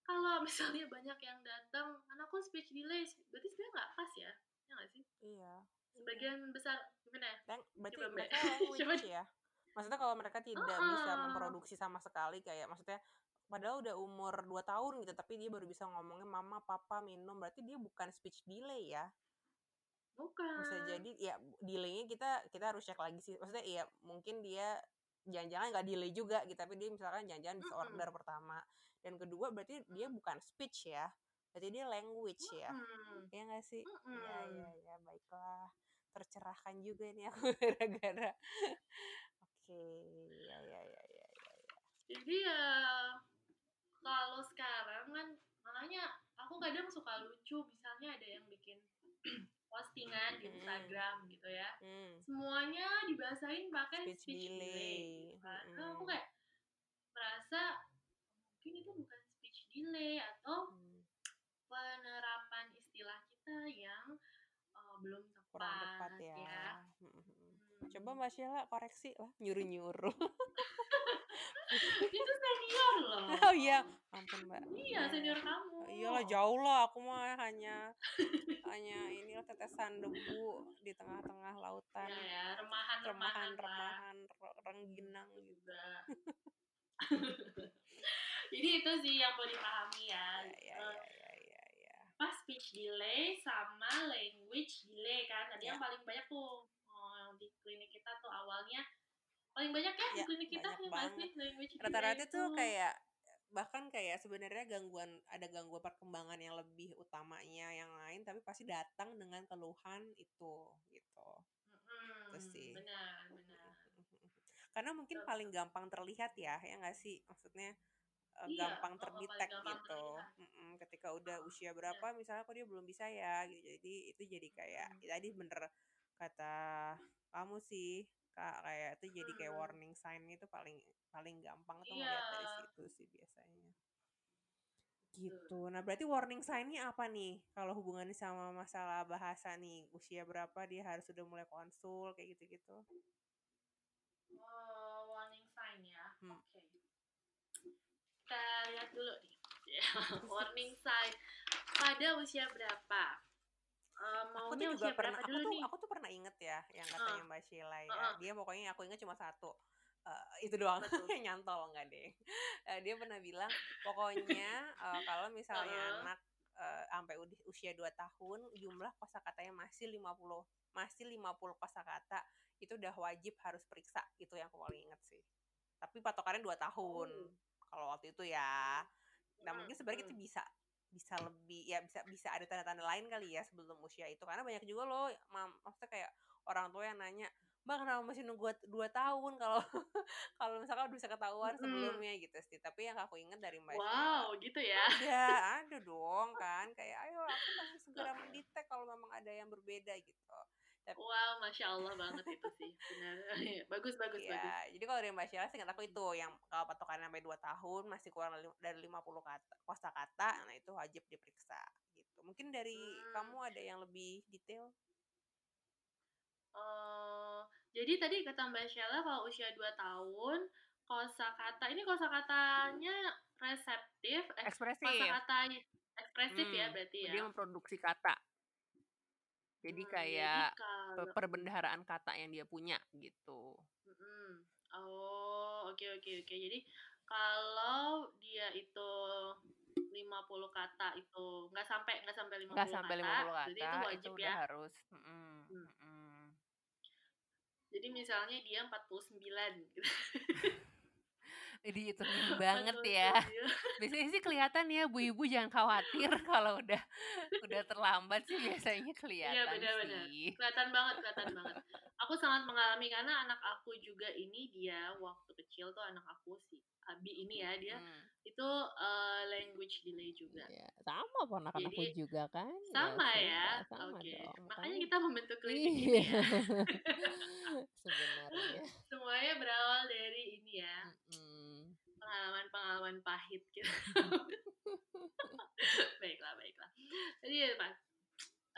kalau misalnya banyak yang datang anakku speech delay berarti sebenarnya nggak pas ya ya nggak sih Iya. iya. sebagian besar gimana ya Lang- berarti Coba, mereka ya. Maksudnya kalau mereka tidak bisa Uh-uh. memproduksi sama sekali kayak maksudnya padahal udah umur 2 tahun gitu tapi dia baru bisa ngomongnya mama papa minum berarti dia bukan speech delay ya. bukan Bisa jadi ya delaynya kita kita harus cek lagi sih. Maksudnya ya mungkin dia jangan-jangan nggak delay juga gitu tapi dia misalkan jangan-jangan disorder pertama dan kedua berarti dia bukan speech ya. Berarti dia language ya. Mm-mm. Ya nggak sih? Mm-mm. Ya, ya, ya, baiklah. Tercerahkan juga nih aku gara-gara. Oke, ya, ya, ya, ya, ya, ya. jadi ya kalau sekarang kan makanya aku kadang suka lucu misalnya ada yang bikin postingan di. Instagram gitu ya Hmm, semuanya dibahasain pakai speech, speech, delay, delay. Nah, aku kayak merasa mungkin itu bukan speech delay atau Hmm, penerapan istilah kita yang uh, belum tepat, kurang tepat ya. ya. Hmm, hmm, hmm. Coba Mbak Sheila koreksi lah, nyuruh-nyuruh. itu senior loh oh iya, ampun Mbak. iya senior kamu Oh, iyalah jauh lah, aku mah hanya hanya inilah tetesan debu di tengah-tengah lautan. ya ya remahan remahan remahan-remahan re- rengginang gitu. juga jadi itu sih yang perlu dipahami ya, Ya, ya, Eh, ya, ya, ya, ya. pas speech delay sama language delay kan tadi Ya. yang paling banyak tuh oh, di klinik kita tuh awalnya paling banyak ya, di Ya, klinik kita ya language delay Rata-rata tuh kayak bahkan kayak sebenarnya gangguan ada gangguan perkembangan yang lebih utamanya yang lain tapi pasti datang dengan keluhan itu gitu. Mm-mm, Itu sih. benar benar Karena mungkin Betul. paling gampang terlihat ya, ya nggak sih? Maksudnya eh, Iya, gampang oh, paling terdetek gampang gitu. terlihat. Mm-mm, ketika udah Oh, usia berapa misalnya kok dia belum bisa ya gitu. Jadi itu jadi kayak Mm. ya tadi bener kata kamu sih Kak kayak itu jadi kayak Mm. warning sign itu paling paling gampang tuh Iya. ngeliat dari situ sih biasanya. Gitu. Nah, berarti warning sign-nya apa nih? Kalau hubungannya sama masalah bahasa nih, usia berapa dia harus sudah mulai konsul kayak gitu-gitu. Oh, warning sign ya. Hmm. Oke. Kita lihat dulu nih. Warning sign pada usia berapa? Eh, aku tuh juga usia pernah aku dulu tuh nih? aku tuh pernah inget ya yang katanya Mbak Sheila ya Uh-uh. dia pokoknya aku inget cuma satu uh, itu doang nyantol enggak deh uh, dia pernah bilang pokoknya uh, kalau misalnya Uh-uh. anak uh, sampai usia 2 tahun jumlah kosakatanya masih 50 masih 50 kosakata itu udah wajib harus periksa itu yang aku paling inget sih tapi patokannya 2 tahun Oh. kalau waktu itu ya nah Hmm, mungkin sebenarnya kita hmm. bisa bisa lebih ya bisa bisa ada tanda-tanda lain kali ya sebelum usia itu. Karena banyak juga loh mam, maksudnya kayak orang tua yang nanya mbak kenapa masih nunggu dua tahun? Kalau kalau misalkan udah bisa ketahuan Mm-mm. sebelumnya gitu sih. Tapi yang aku ingat dari mbak Wow, gitu ya. Sheila ada ada dong kan. Kayak ayo aku pengen segera mendetek kalau memang ada yang berbeda gitu tapi Wow, masya Allah banget itu sih. Benar. bagus, bagus, bagus. ya jadi kalau dari mbak Sheila sih aku itu yang kalau patokannya sampai 2 tahun masih kurang dari- dari 50 kata kosa kata nah itu wajib diperiksa gitu mungkin dari Hmm. kamu ada yang lebih detail Eh, jadi tadi kata Mbak Sheila kalau usia 2 tahun kosakata ini kosakatanya reseptif eh ekspresif kosakata ekspresif ya Hmm, berarti ya. dia memproduksi kata jadi Hmm, kayak jadi kalau pe- perbendaharaan kata yang dia punya gitu Mm-mm. Oh, oke oke oke. Jadi kalau dia itu 50 kata itu nggak sampai nggak sampai 50 nggak sampai kata, 50 berarti itu kata wajib itu ya. udah harus mm-mm, Hmm. mm-mm. Jadi misalnya dia 49 gitu. Jadi itu banget ya. 49. Biasanya sih kelihatan ya, Bu Ibu jangan khawatir kalau udah udah terlambat sih biasanya Iya kelihatan benar-benar. sih. Kelihatan banget, kelihatan banget. Aku sangat mengalami karena anak aku juga ini dia waktu kecil tuh anak aku si Abi ini ya dia Hmm, itu eh, language delay juga. iya. Sama ponakan aku Jadi juga kan. Ya sama ya. sama Oke. dong. Makanya kita membentuk klinik ini iya. ya. Sebenarnya. Semuanya berawal dari ini ya, Mm-mm. Pengalaman-pengalaman pahit gitu. baiklah, baiklah. Jadi ya, Pak.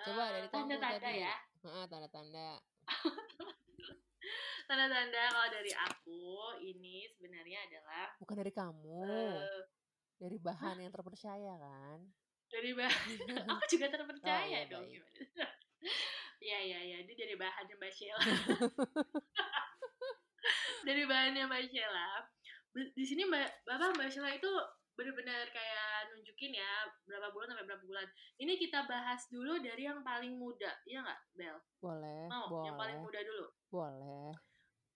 Coba eh, dari kamu tanda-tanda ya. Heeh, tanda-tanda. Tanda-tanda kalau dari aku ini sebenarnya adalah Bukan dari kamu, eh dari bahan yang terpercaya kan? dari bahan aku juga Oh terpercaya iya dong baik. gimana? Iya iya iya, ini dari bahannya Mbak Sheila. dari bahannya Mbak Sheila. Di sini Mbak Bapak Mbak Sheila itu benar-benar kayak nunjukin ya berapa bulan sampai berapa bulan. Ini kita bahas dulu dari yang paling muda, iya nggak Bel? Boleh, Mau yang paling boleh, muda dulu. boleh.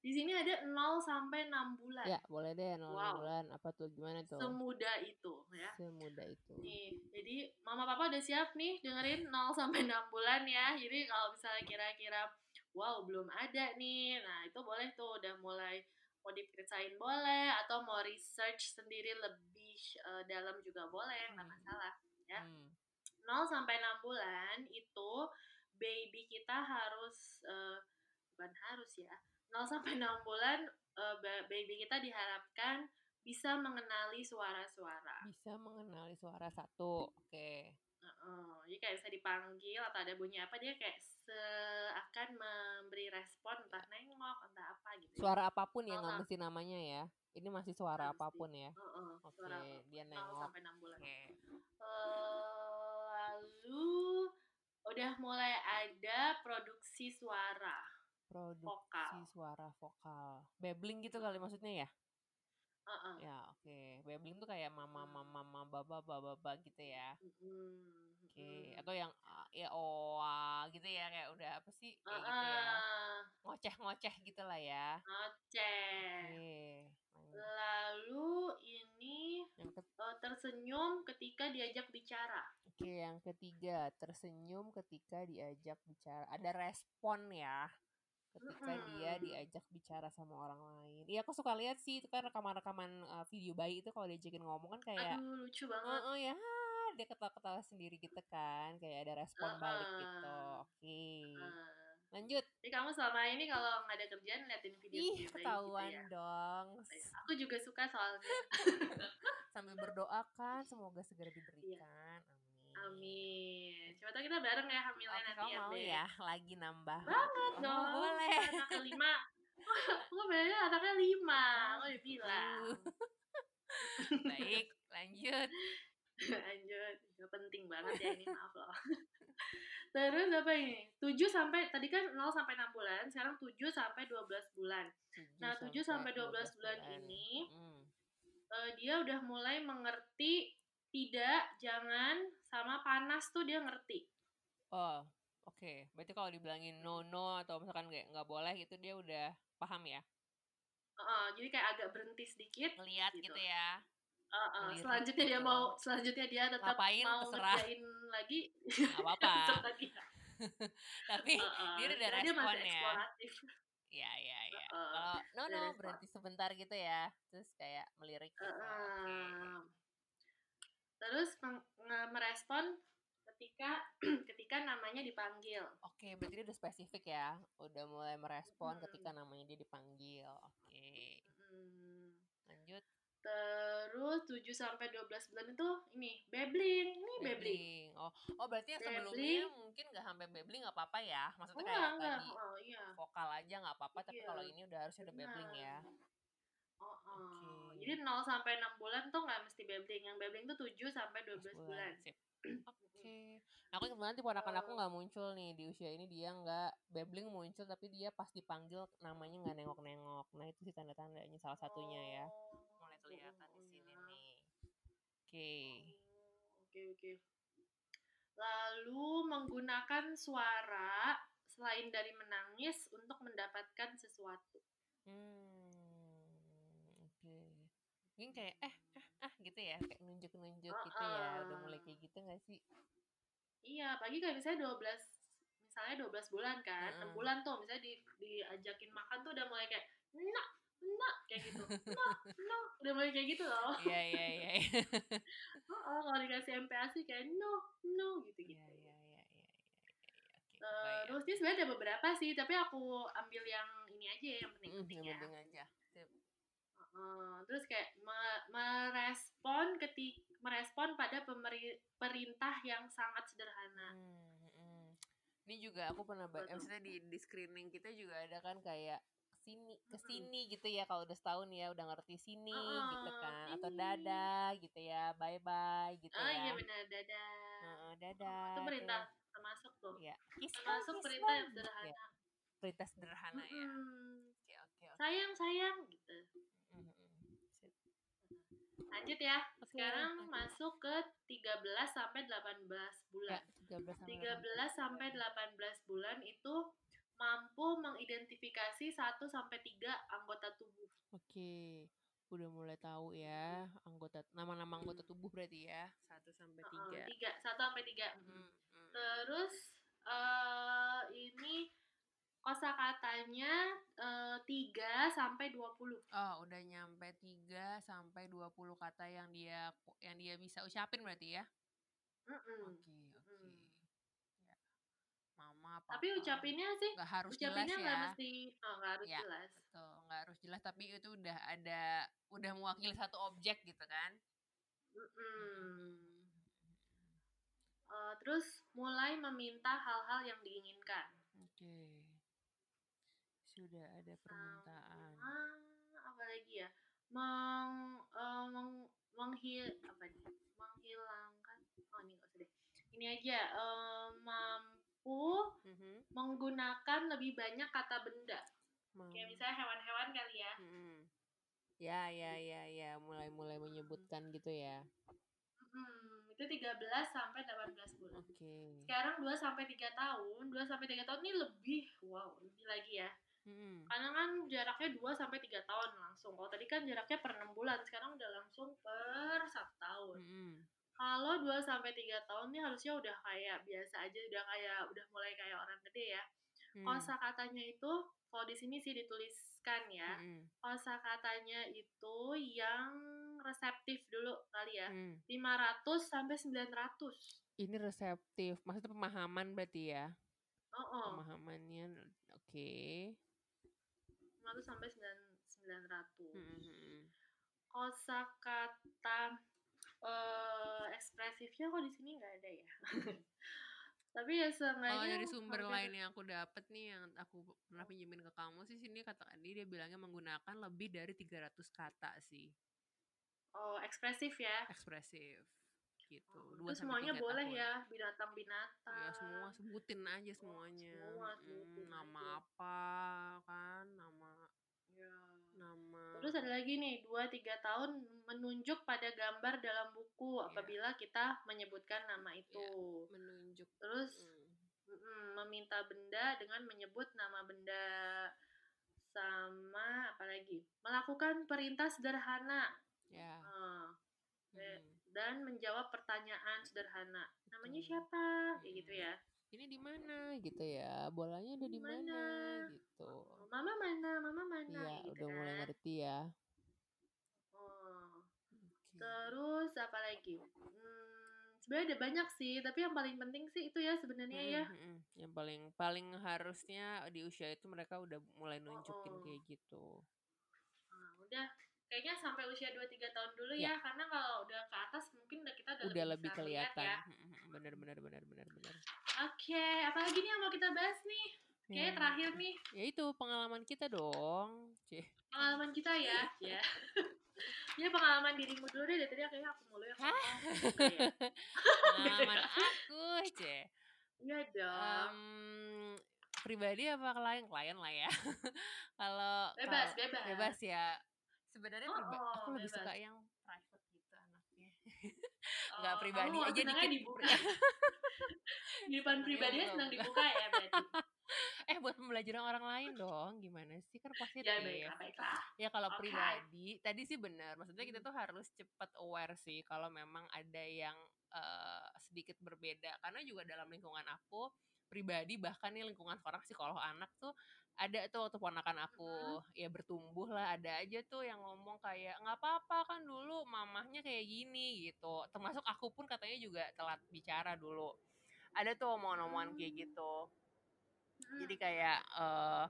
Di sini ada 0 sampai 6 bulan. Ya, boleh deh 0 Wow, bulan. Apa tuh gimana tuh? semudah itu ya. Semudah itu. Nih, jadi mama papa udah siap nih dengerin 0 sampai 6 bulan ya. Jadi kalau misalnya kira-kira wow belum ada nih. Nah, itu boleh tuh udah mulai mau diperiksain boleh atau mau research sendiri lebih eh, dalam juga boleh, nggak Hmm. masalah ya. Hmm. 0 sampai 6 bulan itu baby kita harus eh, bukan harus ya. 0 sampai 6 bulan ba- baby kita diharapkan bisa mengenali suara-suara. Bisa mengenali suara satu. Oke. Heeh, jadi kayak bisa dipanggil atau ada bunyi apa dia kayak seakan memberi respon entah nengok entah apa gitu. Suara apa pun ya nggak mesti namanya ya. Ini masih suara apa pun ya. Heeh, Oke, suara apa? dia 0 nengok. sampai 6 bulan. Oke. Eh, lalu udah mulai ada produksi suara Produksi vokal. suara vokal. Babbling gitu kali maksudnya ya? Heeh. Ya, oke. Babbling tuh kayak mama mama mama baba baba baba gitu ya. Mm-mm, Oke, mm-mm. atau yang ah, ya oa gitu ya kayak udah apa sih kayak gitu ya. Ngoceh-ngoceh gitu lah ya. ngoceh. Lanjut. Lalu ini Yang ke- eh, tersenyum ketika diajak bicara. Oke, yang ketiga, tersenyum ketika diajak bicara. Ada respon ya ketika dia Mm-mm. diajak bicara sama orang lain. Iya, aku suka lihat sih itu kan rekaman-rekaman uh, video bayi itu kalau diajakin ngomong kan kayak Aduh, lucu banget. oh, oh ya ah," dia ketawa-ketawa sendiri gitu kan, kayak ada respon balik gitu. Oke. Heeh. Lanjut. Jadi kamu selama ini kalau nggak ada kerjaan liatin Ih, video-video bayi gitu ketahuan ya. dong. Baik, Aku juga suka soalnya. Sambil berdoa kan semoga segera Iya. diberikan. Amin. Amin. Coba kita bareng ya hamilnya Oke, nanti kamu ya, mau ya lagi nambah? Banget Oh, dong. boleh. Anak kelima. Aku benernya anaknya lima. Aku udah bilang. Uh. Baik, lanjut. Lanjut. Gak penting banget ya ini maaf loh. Terus apa ini? 7 sampai tadi kan 0 sampai 6 bulan, sekarang 7 sampai 12 bulan. 7 Nah, 7 sampai 12 bulan ini Hmm. eh, dia udah mulai mengerti tidak, jangan, sama panas tuh dia ngerti. Oh, oke. Berarti kalau dibilangin no no atau misalkan kayak nggak boleh gitu dia udah paham ya? Heeh, jadi kayak agak berhenti sedikit. Ngeliat Gitu. gitu ya. Heeh, Ngelirik selanjutnya dia gitu. mau selanjutnya dia tetap Ngapain, mau terserah. ngerjain lagi. Nggak apa-apa. Tapi Heeh, dia udah karena dia masih respon ya. Ya, ya, ya. Heeh, Kalau no ada no respon. berhenti sebentar gitu ya. Terus kayak melirik gitu. Oke. Heeh. Terus meng- nge- merespon ketika ketika namanya dipanggil. Oke, berarti dia udah spesifik ya. Udah mulai merespon Hmm. ketika namanya dia dipanggil. Oke. Hmm. Lanjut. Terus 7 sampai 12 bulan itu ini babbling. Ini babbling. Babbling. Oh, oh berarti yang sebelumnya Babbling. mungkin nggak sampai babbling nggak apa-apa ya. Maksudnya Enggak, kayak enggak. tadi Oh, iya. vokal aja nggak apa-apa, tapi Iya. kalau ini udah harusnya udah babbling ya. Oh, oh. Oke. Jadi 0 sampai 6 bulan tuh nggak mesti babbling. Yang babbling tuh 7 sampai 12 12 bulan. Sip. Oke. Nah, Aku kebetulan ponakan aku Eh. nggak muncul nih di usia ini dia nggak babbling muncul tapi dia pas dipanggil namanya nggak nengok-nengok. Nah itu sih tanda-tandanya salah satunya ya. Oh. Kelihatan di Oh, sini iya. nih. Oke. Oke, oke. Lalu menggunakan suara selain dari menangis untuk mendapatkan sesuatu. Hmm, oke. Mungkin kayak eh eh ah gitu ya, kayak nunjuk-nunjuk gitu ya. Udah mulai kayak gitu nggak sih? Iya, pagi kayak misalnya 12 misalnya 12 bulan kan, Mm-mm. 6 bulan tuh misalnya di, diajakin makan tuh udah mulai kayak nak, nak kayak gitu. Nak, nak, udah mulai kayak gitu loh. Iya iya iya. Oh, oh, kalau dikasih MPASI kayak no, no gitu Iya gitu. iya iya iya iya. iya. Terus dia sebenarnya ada beberapa sih, tapi aku ambil yang ini aja ya, yang Mm, penting-penting yang ya. penting aja. Heeh, terus kayak me- merespon ketik merespon pada pemeri- perintah yang sangat sederhana. Hmm, hmm. Ini juga aku pernah baca, maksudnya di, di screening kita juga ada kan kayak sini ke sini gitu ya kalau udah setahun ya udah ngerti sini gitu Heeh, kan atau dadah gitu ya bye bye gitu Oh ya iya benar, dadah. Heeh, Oh, dadah itu perintah tuh. termasuk tuh. ya kiss Termasuk kiss perintah yang sederhana. ya, perintah sederhana ya Mm-mm. oke oke oke Sayang, sayang gitu. Lanjut ya. Sekarang lanjut. masuk ke 13 sampai 18 ya bulan. 13 sampai 13 sampai 18 bulan itu mampu mengidentifikasi 1 sampai 3 anggota tubuh. Oke, udah mulai tahu ya anggota nama-nama anggota tubuh berarti ya 1 sampai 3. Heeh, 3, 1 sampai 3. Mm, mm. Terus eh ini kosakatanya eh 3 sampai 20. Oh, udah nyampe 3 sampai 20 kata yang dia yang dia bisa ucapin berarti ya. Mm-mm. Oke, oke. Mm. Mama, papa. Tapi ucapinnya sih nggak harus jelas ucapinnya nggak ya. mesti oh, nggak harus Ya. jelas. Betul, nggak harus jelas tapi itu udah ada udah mewakili satu objek gitu kan. Mm-mm. Eh, terus mulai meminta hal-hal yang diinginkan. Oke. Sudah ada permintaan. Ah, apa lagi ya? Meng, eh, meng, menghil, apa nih? Menghilangkan. Oh ini nggak usah deh. Ini aja mampu Mhm. menggunakan lebih banyak kata benda. Mau. Kayak misalnya hewan-hewan kali ya. Mm-mm. Ya, ya, ya, ya, mulai-mulai menyebutkan gitu ya. Hmm, itu 13 sampai 18 bulan. Oke. Sekarang 2 sampai 3 tahun, 2 sampai 3 tahun ini lebih wow, lebih lagi ya. Mm-mm. Karena kan jaraknya 2 sampai 3 tahun langsung. Kalau tadi kan jaraknya per 6 bulan, sekarang udah langsung per 1 tahun. Mm-mm. Kalau 2 sampai 3 tahun nih harusnya udah kayak biasa aja, udah kayak udah mulai kayak orang gede ya. Mm. Kosakatanya itu kalau di sini sih dituliskan ya. Mm-mm. Kosakatanya itu yang reseptif dulu kali ya. Mm. 500 sampai 900. Ini reseptif, maksudnya pemahaman berarti ya? Oh, oh. Pemahamannya, oke. 500 sampai 9 900. Mm-mm. Kosakata eh ekspresifnya kok di sini nggak ada ya. Tapi ya seenggaknya Kalau dari sumber hampir- lain yang aku dapat nih yang aku pernah pinjemin ke kamu sih sini kata dia dia bilangnya menggunakan lebih dari 300 kata sih Oh, ekspresif ya. ekspresif gitu. Oh, Dua itu semuanya boleh tahun. ya Ya binatang-binatang. semua sebutin aja Oh, semuanya. semua sebutin nama aja. apa kan? Nama Ya. Nama Terus ada lagi nih, 2-3 tahun menunjuk pada gambar dalam buku ya apabila kita menyebutkan nama ya itu. menunjuk. Terus Mm, meminta benda dengan menyebut nama benda. Sama apa lagi? Melakukan perintah sederhana. ya. Ah, de- Mm, dan menjawab pertanyaan sederhana. Namanya siapa? Kayak gitu Mm. ya. Ini di mana gitu ya? Bolanya ada Di mana gitu. Oh, Mama mana? Mama mana? Iya, gitu udah mulai kan. ngerti ya. Oh. Terus apa lagi? Hmm, sebenarnya ada banyak sih, tapi yang paling penting sih itu ya sebenarnya Mm-mm, ya. mm-mm. Yang paling paling harusnya di usia itu mereka udah mulai Oh, nunjukin oh. kayak gitu. Nah, udah kayaknya sampai usia 2-3 tahun dulu Ya, ya, karena kalau udah ke atas mungkin udah kita udah udah lebih kelihatan. ya. Bener bener bener bener bener. Oke, apalagi nih yang mau kita bahas nih? Kayaknya Ya, terakhir nih ya itu pengalaman kita dong. Cih. pengalaman kita ya, ya. Ini pengalaman dirimu dulu deh, dari tadi kayaknya aku mulu yang ngomong. Ya? Pengalaman aku, Cih. Iya dong. Em, pribadi apa klien klien lah ya kalau Bebas, kalau bebas. bebas ya sebenarnya Oh, priba- oh, aku lebih bebas. suka yang private gitu anaknya nggak Oh, pribadi kamu aja senangnya dikit dibuka. Di depan senangnya pribadinya senang dibuka ya berarti. eh buat pembelajaran orang lain dong gimana sih kan positif Ya baiklah, baiklah. ya kalau Oke. pribadi tadi sih benar maksudnya kita Hmm. tuh harus cepat aware sih kalau memang ada yang eh, sedikit berbeda karena juga dalam lingkungan aku pribadi bahkan nih lingkungan sekarang psikolog anak tuh ada tuh waktu ponakan aku Mhm. ya bertumbuh lah ada aja tuh yang ngomong kayak nggak apa-apa kan dulu mamahnya kayak gini gitu termasuk aku pun katanya juga telat bicara dulu ada tuh omongan-omongan kayak gitu Hmm. jadi kayak eh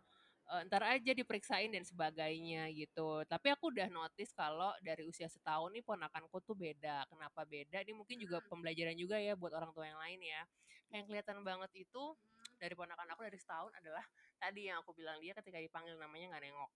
eh, ntar aja diperiksain dan sebagainya gitu tapi aku udah notice kalau dari usia setahun nih ponakanku tuh beda kenapa beda ini mungkin juga Hmm. pembelajaran juga ya buat orang tua yang lain ya yang kelihatan banget itu Hmm. dari ponakan aku dari setahun adalah tadi yang aku bilang dia ketika dipanggil namanya nggak nengok.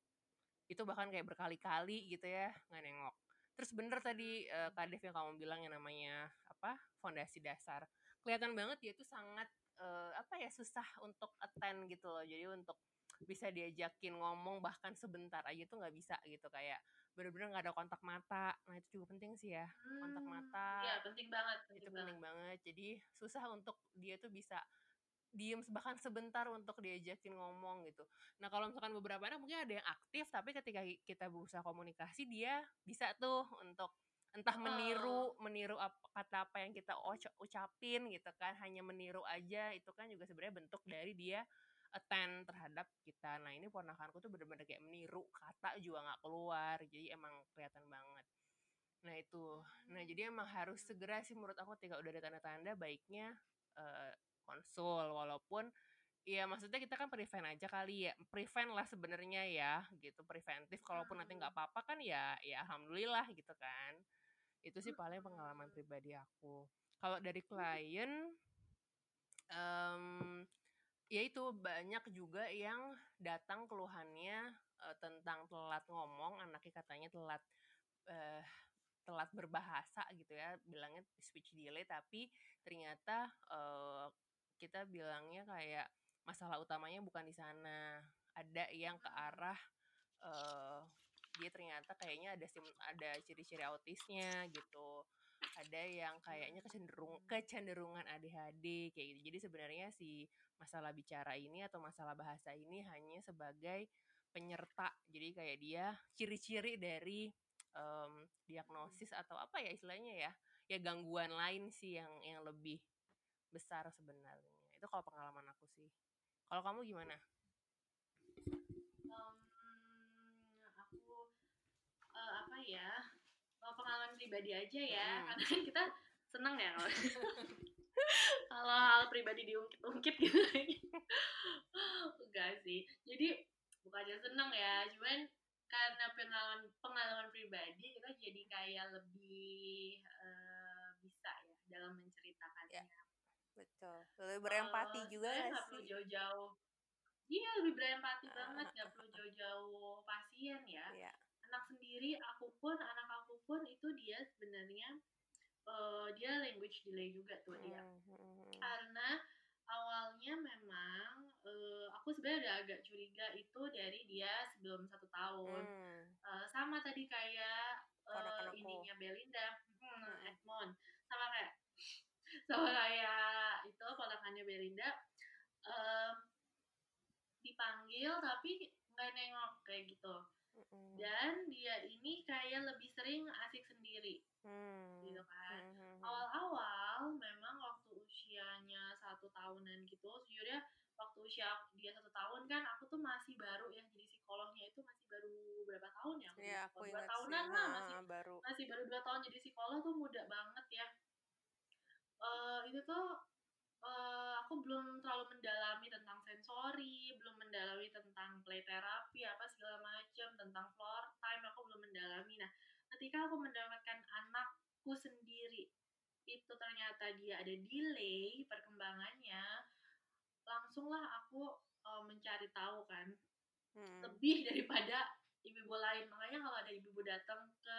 Itu bahkan kayak berkali-kali gitu ya nggak nengok. Terus bener tadi eh, Kak Dev yang kamu bilang yang namanya apa fondasi dasar. Kelihatan banget dia tuh sangat eh, apa ya susah untuk attend gitu loh. Jadi untuk bisa diajakin ngomong bahkan sebentar aja tuh nggak bisa gitu. Kayak bener-bener nggak ada kontak mata. Nah itu juga penting sih ya kontak Hmm, mata. Iya, penting banget, itu penting penting banget. banget. Jadi susah untuk dia tuh bisa diem bahkan sebentar untuk diajakin ngomong gitu. Nah kalau misalkan beberapa anak mungkin ada yang aktif tapi ketika kita berusaha komunikasi dia bisa tuh untuk entah Oh, meniru meniru apa, kata apa yang kita uca- ucapin gitu kan hanya meniru aja itu kan juga sebenarnya bentuk dari dia attend terhadap kita. Nah ini ponakanku tuh bener-bener kayak meniru kata juga nggak keluar jadi emang kelihatan banget. Nah itu, nah jadi emang harus segera sih menurut aku ketika udah ada tanda-tanda baiknya eh, konsul walaupun ya maksudnya kita kan prevent aja kali ya prevent lah sebenarnya ya gitu preventif kalaupun nanti nggak Hmm. apa-apa kan ya ya alhamdulillah gitu kan. Itu sih paling pengalaman pribadi aku. Kalau dari klien em, ya itu banyak juga yang datang keluhannya eh, tentang telat ngomong anaknya katanya telat eh, telat berbahasa gitu ya bilangnya speech delay tapi ternyata eh, kita bilangnya kayak masalah utamanya bukan di sana ada yang ke arah eh, dia ternyata kayaknya ada sim ada ciri-ciri autisnya gitu ada yang kayaknya kecenderung kecenderungan ADHD kayak gitu. Jadi sebenarnya si masalah bicara ini atau masalah bahasa ini hanya sebagai penyerta. Jadi kayak dia ciri-ciri dari em, diagnosis atau apa ya istilahnya ya ya gangguan lain sih yang yang lebih besar sebenarnya. Itu kalau pengalaman aku sih. Kalau kamu gimana? Em, aku eh, apa ya kalau pengalaman pribadi aja ya. Mm-mm. karena kan kita seneng ya kalau kalau hal pribadi diungkit-ungkit gitu. Enggak sih. Jadi bukannya seneng ya. Cuman karena pengalaman pengalaman pribadi kita jadi kayak lebih eh, bisa ya dalam menceritakannya betul lebih berempati Eh, juga gak nggak perlu jauh-jauh. Iya lebih berempati Ah, banget nggak perlu jauh-jauh pasien ya. Iya. anak sendiri aku pun anak aku pun itu dia sebenarnya uh, dia language delay juga tuh dia. Hmm, hmm, hmm. karena awalnya memang uh, aku sebenarnya udah agak curiga itu dari dia sebelum satu tahun. Hmm, Uh, sama tadi kayak uh, ininya Belinda hmm, Hmm. Edmond. Sama kayak sama kayak itu ponakannya Belinda um, dipanggil tapi nggak nengok kayak gitu. Dan dia ini kayak lebih sering asik sendiri. Hmm, gitu kan. Hmm, hmm, awal-awal memang waktu usianya satu tahunan gitu sejujurnya waktu usia dia satu tahun kan aku tuh masih baru ya jadi psikolognya itu masih baru berapa tahun ya jadi aku dua sih. tahunan lah masih baru. masih baru dua tahun jadi psikolog tuh muda banget ya Eh itu tuh eh aku belum terlalu mendalami tentang sensori belum mendalami tentang play therapy apa segala macam tentang floor time aku belum mendalami. Nah ketika aku mendapatkan anakku sendiri itu ternyata dia ada delay perkembangannya langsunglah aku eh, mencari tahu kan Hmm, lebih daripada ibu-ibu lain. Makanya kalau ada ibu-ibu datang ke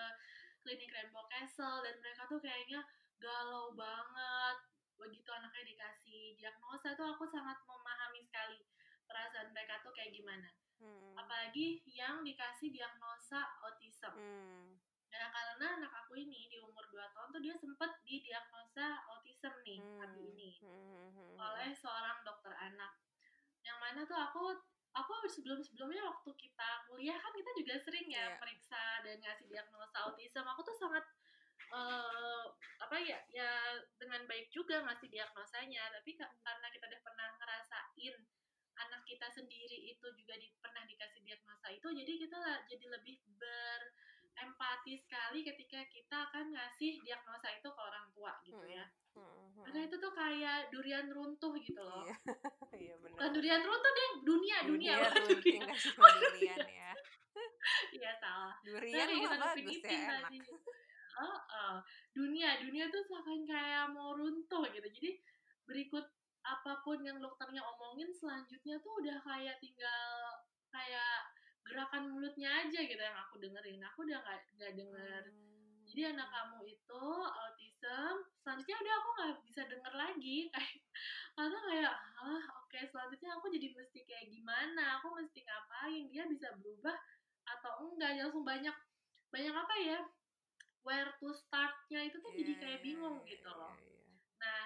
klinik Rainbow Castle dan mereka tuh kayaknya galau banget. Begitu anaknya dikasih diagnosa tuh aku sangat memahami sekali perasaan mereka tuh kayak gimana. Hmm, apalagi yang dikasih diagnosa autism. Hmm, nah karena anak aku ini di umur 2 tahun tuh dia sempet didiagnosa autism nih hmm, Abi ini hmm, hmm, hmm, oleh seorang dokter anak. Yang mana tuh aku aku sebelum sebelumnya waktu kita kuliah kan kita juga sering ya Iya. periksa dan ngasih diagnosa autism. Aku tuh sangat eh apa ya ya dengan baik juga ngasih diagnosanya. Tapi ka- karena kita udah pernah ngerasain anak kita sendiri itu juga di, pernah dikasih diagnosa itu jadi kita lah jadi lebih berempati sekali ketika kita akan ngasih diagnosa itu ke orang tua gitu ya. Hmm, hmm, karena itu tuh kayak durian runtuh gitu loh. Iya, iya benar. bukan durian runtuh deh dunia dunia, Dunia bukan runting durian ya. iya salah. Durian mah kita bagus ipin-ipin ya, enak. Oh, oh. dunia dunia tuh seakan kayak mau runtuh gitu. Jadi berikut apa pun yang dokternya omongin selanjutnya tuh udah kayak tinggal kayak gerakan mulutnya aja gitu yang aku dengerin. Aku udah nggak nggak denger. Hmm, jadi anak kamu itu autism selanjutnya udah aku nggak bisa denger lagi. Kayak karena kayak ah oke selanjutnya aku jadi mesti kayak gimana? Aku mesti ngapain? Dia bisa berubah atau enggak? Langsung banyak banyak apa ya where to startnya itu tuh jadi Iya, kayak bingung iya, gitu loh iya. nah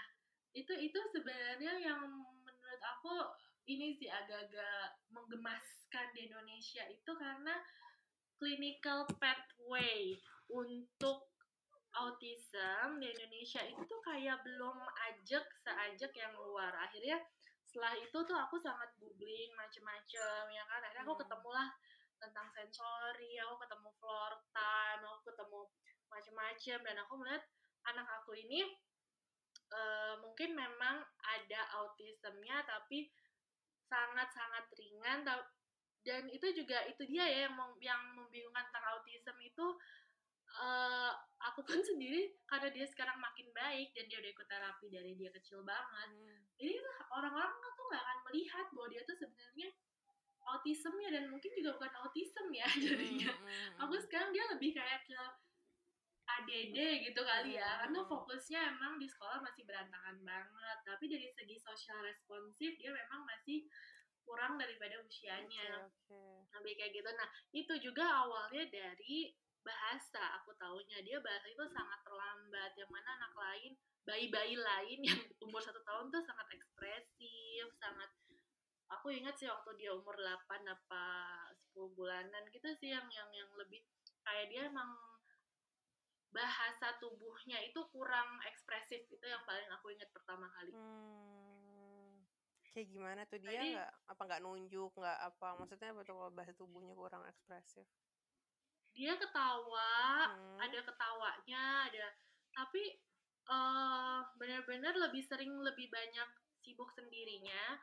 itu itu sebenarnya yang menurut aku ini sih agak-agak menggemaskan di Indonesia itu karena clinical pathway untuk autism di Indonesia itu tuh kayak belum ajak seajak yang luar akhirnya setelah itu tuh aku sangat googling macem-macem ya kan akhirnya aku Hmm. ketemulah tentang sensori aku ketemu floor time aku ketemu macem-macem. Dan aku melihat anak aku ini eh, mungkin memang ada autismnya tapi sangat-sangat ringan dan itu juga itu dia ya yang yang membingungkan tentang autism itu. Eh aku pun sendiri karena dia sekarang makin baik dan dia udah ikut terapi dari dia kecil banget. Hmm, jadi orang-orang tuh nggak akan melihat bahwa dia tuh sebenarnya autismnya dan mungkin juga bukan autism ya jadinya. Hmm, hmm, aku hmm. sekarang dia lebih kayak ke ADD gitu kali ya Hmm, karena hmm. fokusnya emang di sekolah masih berantakan banget tapi dari segi social responsif dia memang masih kurang daripada usianya oke. lebih kayak gitu nah itu juga awalnya dari bahasa aku tahunya dia bahasa itu sangat terlambat yang mana anak lain bayi-bayi lain yang umur satu tahun tuh sangat ekspresif sangat aku ingat sih waktu dia umur 8 apa 10 bulanan gitu sih yang yang yang lebih kayak dia emang bahasa tubuhnya itu kurang ekspresif itu yang paling aku ingat pertama kali Hmm. Kayak gimana tuh dia nggak apa nggak nunjuk nggak apa maksudnya tuh kalau bahasa tubuhnya kurang ekspresif? dia ketawa Hmm. ada ketawanya ada tapi eh benar-benar lebih sering lebih banyak sibuk sendirinya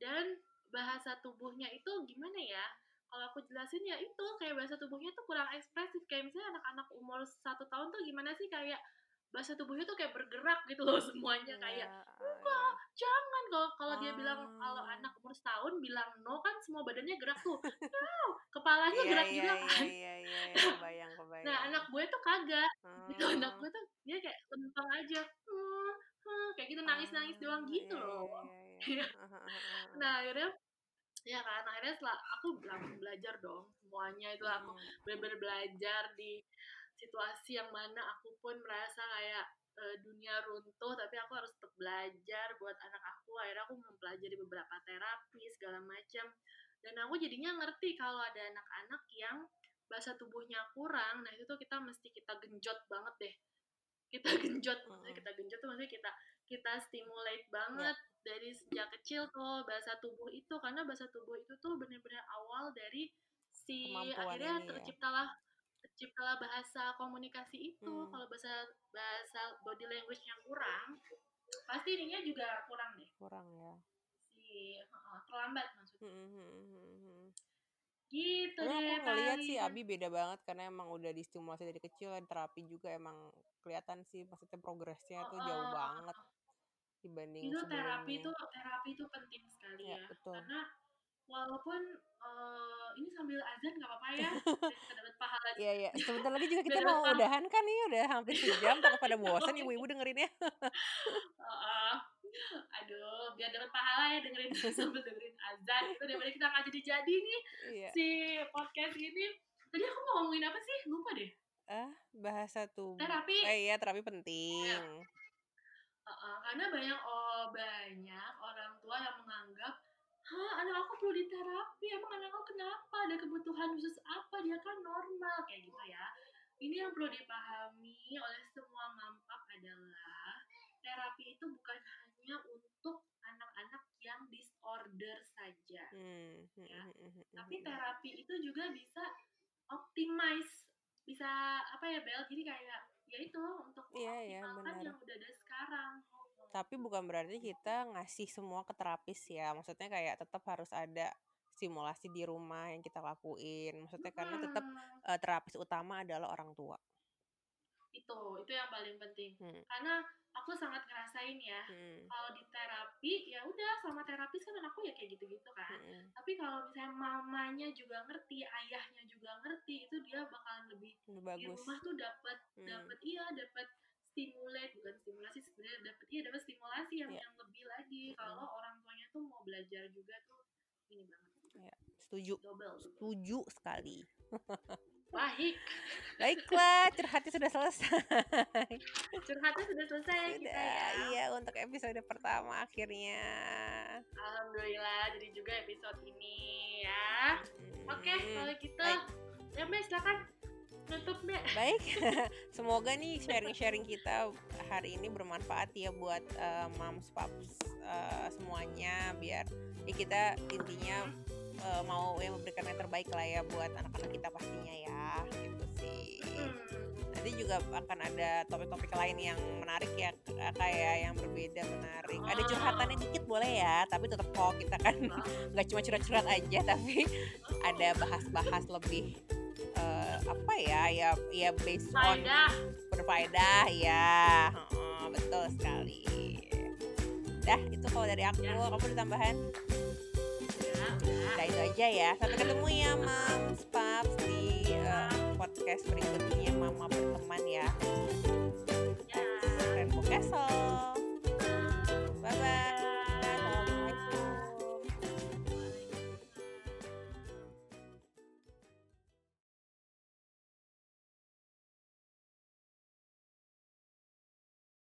dan bahasa tubuhnya itu gimana ya kalau aku jelasin ya itu kayak bahasa tubuhnya tuh kurang ekspresif kayak misalnya anak-anak umur satu tahun tuh gimana sih kayak bahasa tubuhnya tuh kayak bergerak gitu loh semuanya kayak Iya, enggak jangan kalau kalau dia bilang kalau Ah. anak umur setahun bilang no kan semua badannya gerak tuh no kepalanya Iya gerak iya juga iya kan iya iya iya, kebayang kebayang. nah anak gue tuh kagak gitu anak Oh. gue tuh dia kayak lempeng aja "Hmm, hmm," kayak gitu nangis nangis doang Ah, gitu iya, loh iya, iya, iya. Ah, ah, ah, ah. nah akhirnya ya kan akhirnya setelah aku langsung belajar dong semuanya itu aku Mm. benar-benar belajar di situasi yang mana aku pun merasa kayak eh, dunia runtuh tapi aku harus tetap belajar buat anak aku. Akhirnya aku mempelajari beberapa terapi segala macam. Dan aku jadinya ngerti kalau ada anak-anak yang bahasa tubuhnya kurang nah itu tuh kita mesti kita genjot banget deh kita genjot maksudnya kita genjot tuh maksudnya kita kita stimulate banget dari sejak kecil tuh bahasa tubuh itu karena bahasa tubuh itu tuh benar-benar awal dari si Kemampuan akhirnya ini ya. terciptalah terciptalah bahasa komunikasi itu Hmm. kalau bahasa bahasa body language-nya kurang pasti ininya juga kurang deh kurang ya. si heeh, terlambat maksudnya Hmm, hmm, hmm, hmm. Gitu Tapi deh aku ngeliat sih paling. Abi beda banget karena emang udah distimulasi dari kecil dan terapi juga emang kelihatan sih maksudnya progresnya tuh jauh Heeh. banget dibanding itu terapi sebelumnya. itu terapi itu penting sekali Ya, ya, betul. karena walaupun eh, ini sambil azan nggak apa-apa ya biar kita dapat pahala Iya iya, sebentar lagi juga kita dapat mau pahala udahan kan nih udah hampir sejam takut pada bosan ibu-ibu dengerinnya. Heeh. aduh biar dapat pahala ya dengerin sambil dengerin azan itu daripada kita nggak jadi jadi nih Iya. si podcast ini tadi aku mau ngomongin apa sih lupa deh Ah, bahasa tubuh. terapi Eh iya, terapi penting. Heeh, karena banyak oh banyak orang tua yang menganggap Hah, anak aku perlu diterapi. Emang anak aku kenapa? Ada kebutuhan khusus apa? Dia kan normal kayak gitu ya. Ini yang perlu dipahami oleh semua mampap adalah terapi itu bukan hanya untuk anak-anak yang disorder saja. Hmm, hmm, Ya. hmm, hmm, hmm, Tapi hmm. terapi itu juga bisa optimize, bisa apa ya Bel? Jadi kayak ya itu untuk Iya ya, mengoptimalkan benar. yang udah ada sekarang. Tapi bukan berarti kita ngasih semua ke terapis ya. Maksudnya kayak tetap harus ada simulasi di rumah yang kita lakuin. Maksudnya karena tetap Hmm, eh, terapis utama adalah orang tua. Itu itu yang paling penting. Hmm. Karena aku sangat ngerasain ya, Hmm. kalau di terapi ya udah sama terapis kan anakku ya kayak gitu-gitu kan. hmm, Tapi kalau misalnya mamanya juga ngerti, ayahnya juga ngerti, itu dia bakalan lebih Udah di bagus. rumah tuh dapat Hmm. dapat iya dapat stimulate bukan stimulasi sebenarnya dapat iya dapat stimulasi yang Iya. yang lebih lagi Mm-mm. kalau orang tuanya tuh mau belajar juga tuh ini banget Ya, setuju. double double. Setuju sekali. baik. Baiklah, curhatnya sudah selesai. curhatnya sudah selesai kita Sudah, ya. iya untuk episode pertama akhirnya. alhamdulillah jadi juga episode ini ya. Oke Hmm, kalau gitu. Baik. ya mbak silakan. Tutup mbak. Baik, semoga nih sharing-sharing kita hari ini bermanfaat ya buat eh, moms paps eh, semuanya. Biar ya kita intinya eh, mau yang memberikan yang terbaik lah ya buat anak-anak kita pastinya ya gitu sih. Hmm, Nanti juga akan ada topik-topik lain yang menarik ya kayak yang berbeda menarik. Ada curhatannya dikit boleh ya, tapi tetap kok kita kan nggak cuma curhat-curhat aja tapi ada bahas-bahas lebih eh, apa ya ya ya based on faedah berfaedah ya. Heeh, betul sekali. Dah itu kalau dari aku. Ya. kamu ada tambahan udah itu aja ya. Sampai ketemu ya mams paps di eh, podcast berikutnya mama berteman ya. Rainbow Castle bye bye